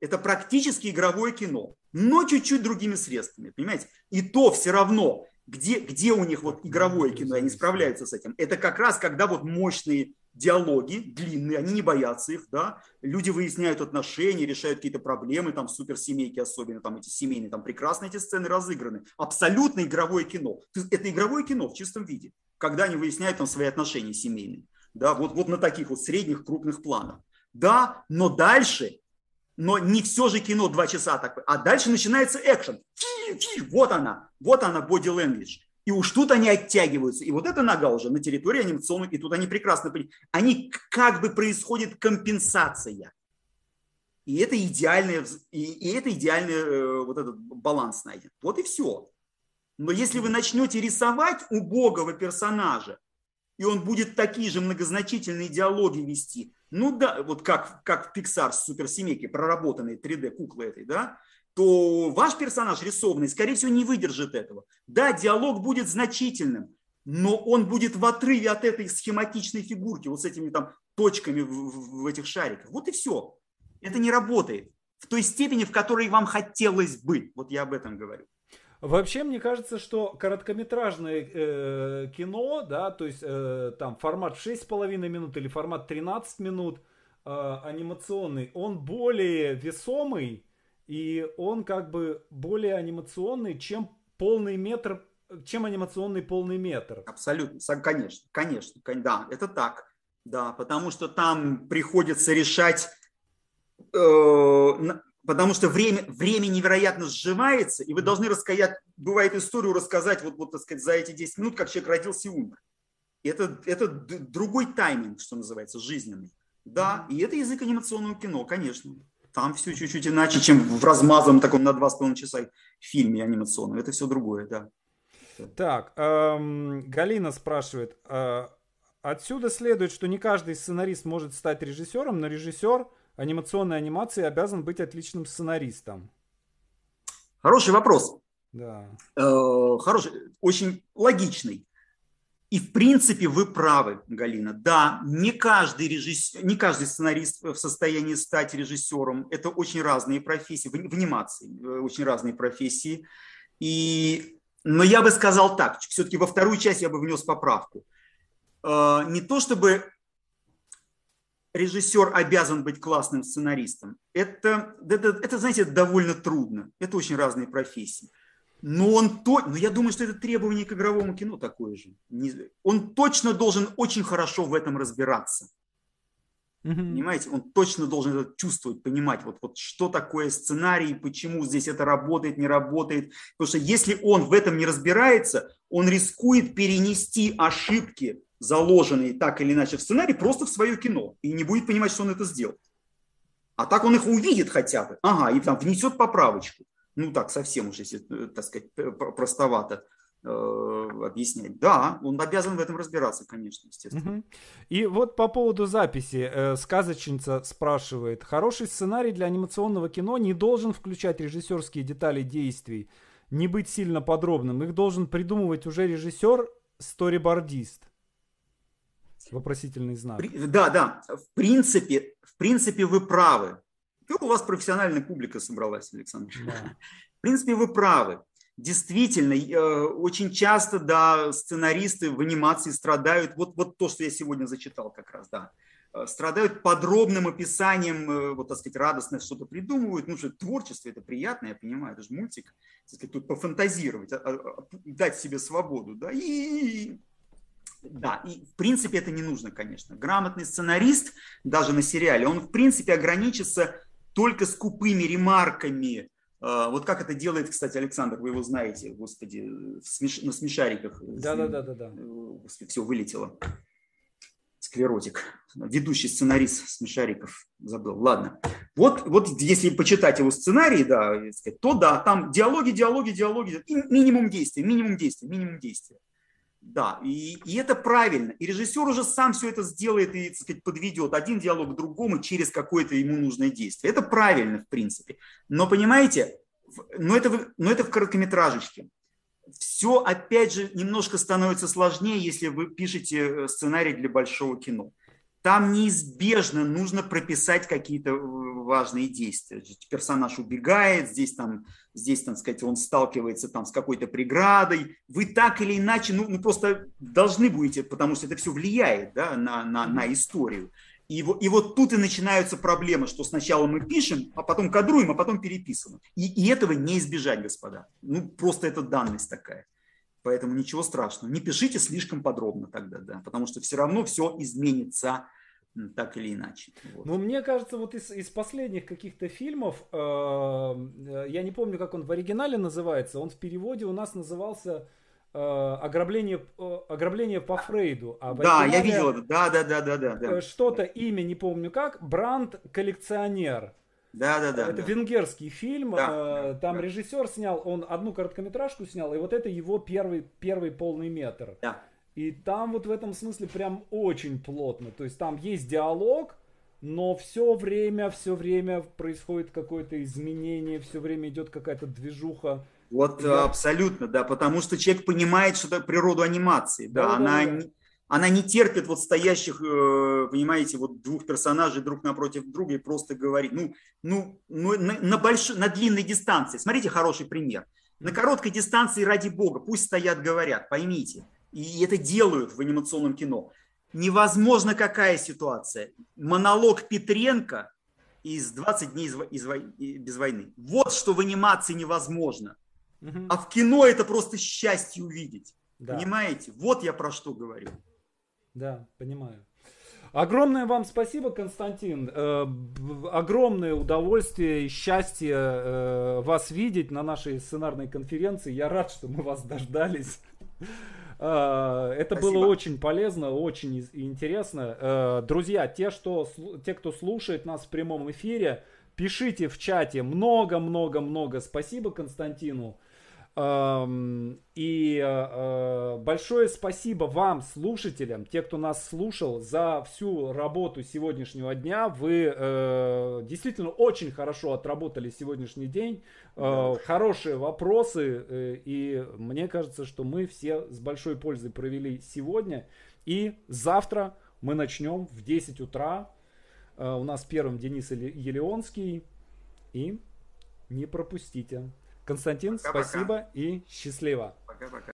Это практически игровое кино, но чуть-чуть другими средствами, понимаете? И то все равно, где, где у них вот игровое кино, они справляются с этим. Это как раз, когда вот мощные диалоги длинные, они не боятся их, да, люди выясняют отношения, решают какие-то проблемы, там суперсемейки особенно, там эти семейные, там прекрасно эти сцены разыграны. Абсолютно игровое кино. Это игровое кино в чистом виде, когда они выясняют там свои отношения семейные, да, вот, вот на таких вот средних крупных планах. Да, но дальше, но не все же кино два часа так, а дальше начинается экшен. Вот она, вот она body language. И уж тут они оттягиваются. И вот эта нога уже на территории анимационной, и тут они прекрасно. Они как бы происходит компенсация. И это идеальный, и, и это идеальный э, вот этот баланс найден. Вот и все. Но если вы начнете рисовать убогого персонажа, и он будет такие же многозначительные диалоги вести, ну да, вот как, как в Pixar с суперсемейки, проработанной 3D куклы этой, да, то ваш персонаж рисованный, скорее всего, не выдержит этого. Да, диалог будет значительным, но он будет в отрыве от этой схематичной фигурки, вот с этими там точками в, в, этих шариках. Вот и все. Это не работает в той степени, в которой вам хотелось бы. Вот я об этом говорю. Вообще, мне кажется, что короткометражное э, кино, да, то есть э, там формат 6,5 минут или формат 13 минут э, анимационный, он более весомый, и он как бы более анимационный, чем полный метр, чем анимационный полный метр. Абсолютно, конечно, конечно, да, это так, да, потому что там приходится решать, э, потому что время, время невероятно сжимается, и вы должны рассказать, бывает историю рассказать вот, вот так сказать, за эти 10 минут, как человек родился и умер. Это, это другой тайминг, что называется, жизненный. Да, и это язык анимационного кино, конечно. Там все чуть-чуть иначе, чем в размазанном таком на два с половиной часа фильме анимационном. Это все другое, да. Так, эм, Галина спрашивает. Э, отсюда следует, что не каждый сценарист может стать режиссером, но режиссер анимационной анимации обязан быть отличным сценаристом. Хороший вопрос. Да. Э, хороший, очень логичный. И в принципе вы правы, Галина. Да, не каждый, режиссер, не каждый сценарист в состоянии стать режиссером. Это очень разные профессии, в анимации э, очень разные профессии. И, но я бы сказал так, все-таки во вторую часть я бы внес поправку. Э, не то чтобы режиссер обязан быть классным сценаристом. Это, это, это, знаете, довольно трудно. Это очень разные профессии. Но он то, но я думаю, что это требование к игровому кино такое же. Он точно должен очень хорошо в этом разбираться. Mm-hmm. Понимаете, он точно должен это чувствовать, понимать, вот, вот что такое сценарий, почему здесь это работает, не работает. Потому что если он в этом не разбирается, он рискует перенести ошибки, заложенные так или иначе в сценарий, просто в свое кино. И не будет понимать, что он это сделал. А так он их увидит хотя бы. Ага, и там внесет поправочку. Ну так совсем уж, если, так сказать, простовато Э, объяснять. Да, он обязан в этом разбираться, конечно, естественно. Угу. И вот по поводу записи э, сказочница спрашивает: хороший сценарий для анимационного кино не должен включать режиссерские детали действий, не быть сильно подробным. Их должен придумывать уже режиссер, сторибордист. Вопросительный знак. Да, да. В принципе, в принципе, вы правы. У вас профессиональная публика собралась, Александр. Да. В принципе, вы правы. Действительно, э, очень часто, да, сценаристы в анимации страдают, вот, вот то, что я сегодня зачитал как раз, да, э, страдают подробным описанием, э, вот, так сказать, радостно что-то придумывают, ну, что творчество, это приятно, я понимаю, это же мультик, так сказать, тут пофантазировать, а, а, дать себе свободу, да, и, да, и в принципе это не нужно, конечно. Грамотный сценарист, даже на сериале, он в принципе ограничится только скупыми ремарками, а, вот как это делает, кстати, Александр, вы его знаете, господи, смеш... на смешариках. Да, да, да, да, да. Все вылетело. Склеротик. Ведущий сценарист смешариков забыл. Ладно. Вот, вот если почитать его сценарий, да, то да, там диалоги, диалоги, диалоги, минимум действия, минимум действия, минимум действия. Да, и, и это правильно. И режиссер уже сам все это сделает и, так сказать, подведет один диалог к другому через какое-то ему нужное действие. Это правильно, в принципе. Но понимаете, но это, но это в короткометражечке. Все, опять же, немножко становится сложнее, если вы пишете э, сценарий для большого кино там неизбежно нужно прописать какие-то э, важные действия. Персонаж убегает, здесь там, здесь, там сказать, он сталкивается там с какой-то преградой. Вы так или иначе, ну, ну просто должны будете, потому что это все влияет да, на, на, на историю. И, и вот тут и начинаются проблемы, что сначала мы пишем, а потом кадруем, а потом переписываем. И, и этого не избежать, господа. Ну, просто это данность такая. Поэтому ничего страшного. Не пишите слишком подробно тогда, да, потому что все равно все изменится так или иначе. Вот. Ну, мне кажется, вот из, из последних каких-то фильмов, э, э, я не помню, как он в оригинале называется, он в переводе у нас назывался э, ограбление, э, ограбление по Фрейду. А да, я видел это, да, да, да, да, да. Э, что-то имя, не помню как, Бранд коллекционер. Да, да, да. Это да. венгерский фильм. Да, э, там да. режиссер снял, он одну короткометражку снял, и вот это его первый, первый полный метр. Да. И там вот в этом смысле прям очень плотно. То есть там есть диалог, но все время, все время происходит какое-то изменение, все время идет какая-то движуха. Вот Я... абсолютно, да, потому что человек понимает, что это природу анимации, да, да она, да, да. она не терпит вот стоящих, э, понимаете, вот двух персонажей друг напротив друга и просто говорит, ну, ну, ну на, на, больш... на длинной дистанции, смотрите хороший пример, на короткой дистанции, ради бога, пусть стоят, говорят, поймите, и это делают в анимационном кино. Невозможно какая ситуация. Монолог Петренко из 20 дней из, из, без войны. Вот что в анимации невозможно. Угу. А в кино это просто счастье увидеть. Да. Понимаете? Вот я про что говорю. Да, понимаю. Огромное вам спасибо, Константин. Э, огромное удовольствие и счастье э, вас видеть на нашей сценарной конференции. Я рад, что мы вас дождались. А, это Спасибо. было очень полезно, очень интересно. Э, друзья, те, что, те, кто слушает нас в прямом эфире, пишите в чате много-много-много спасибо Константину. И э, э, большое спасибо вам, слушателям, те, кто нас слушал, за всю работу сегодняшнего дня. Вы э, действительно очень хорошо отработали сегодняшний день. Хорошие вопросы. И мне кажется, что мы все с большой пользой провели сегодня. И завтра мы начнем в 10 утра. У нас первым Денис Елеонский. И не пропустите. Константин, пока, спасибо пока. и счастливо. Пока-пока.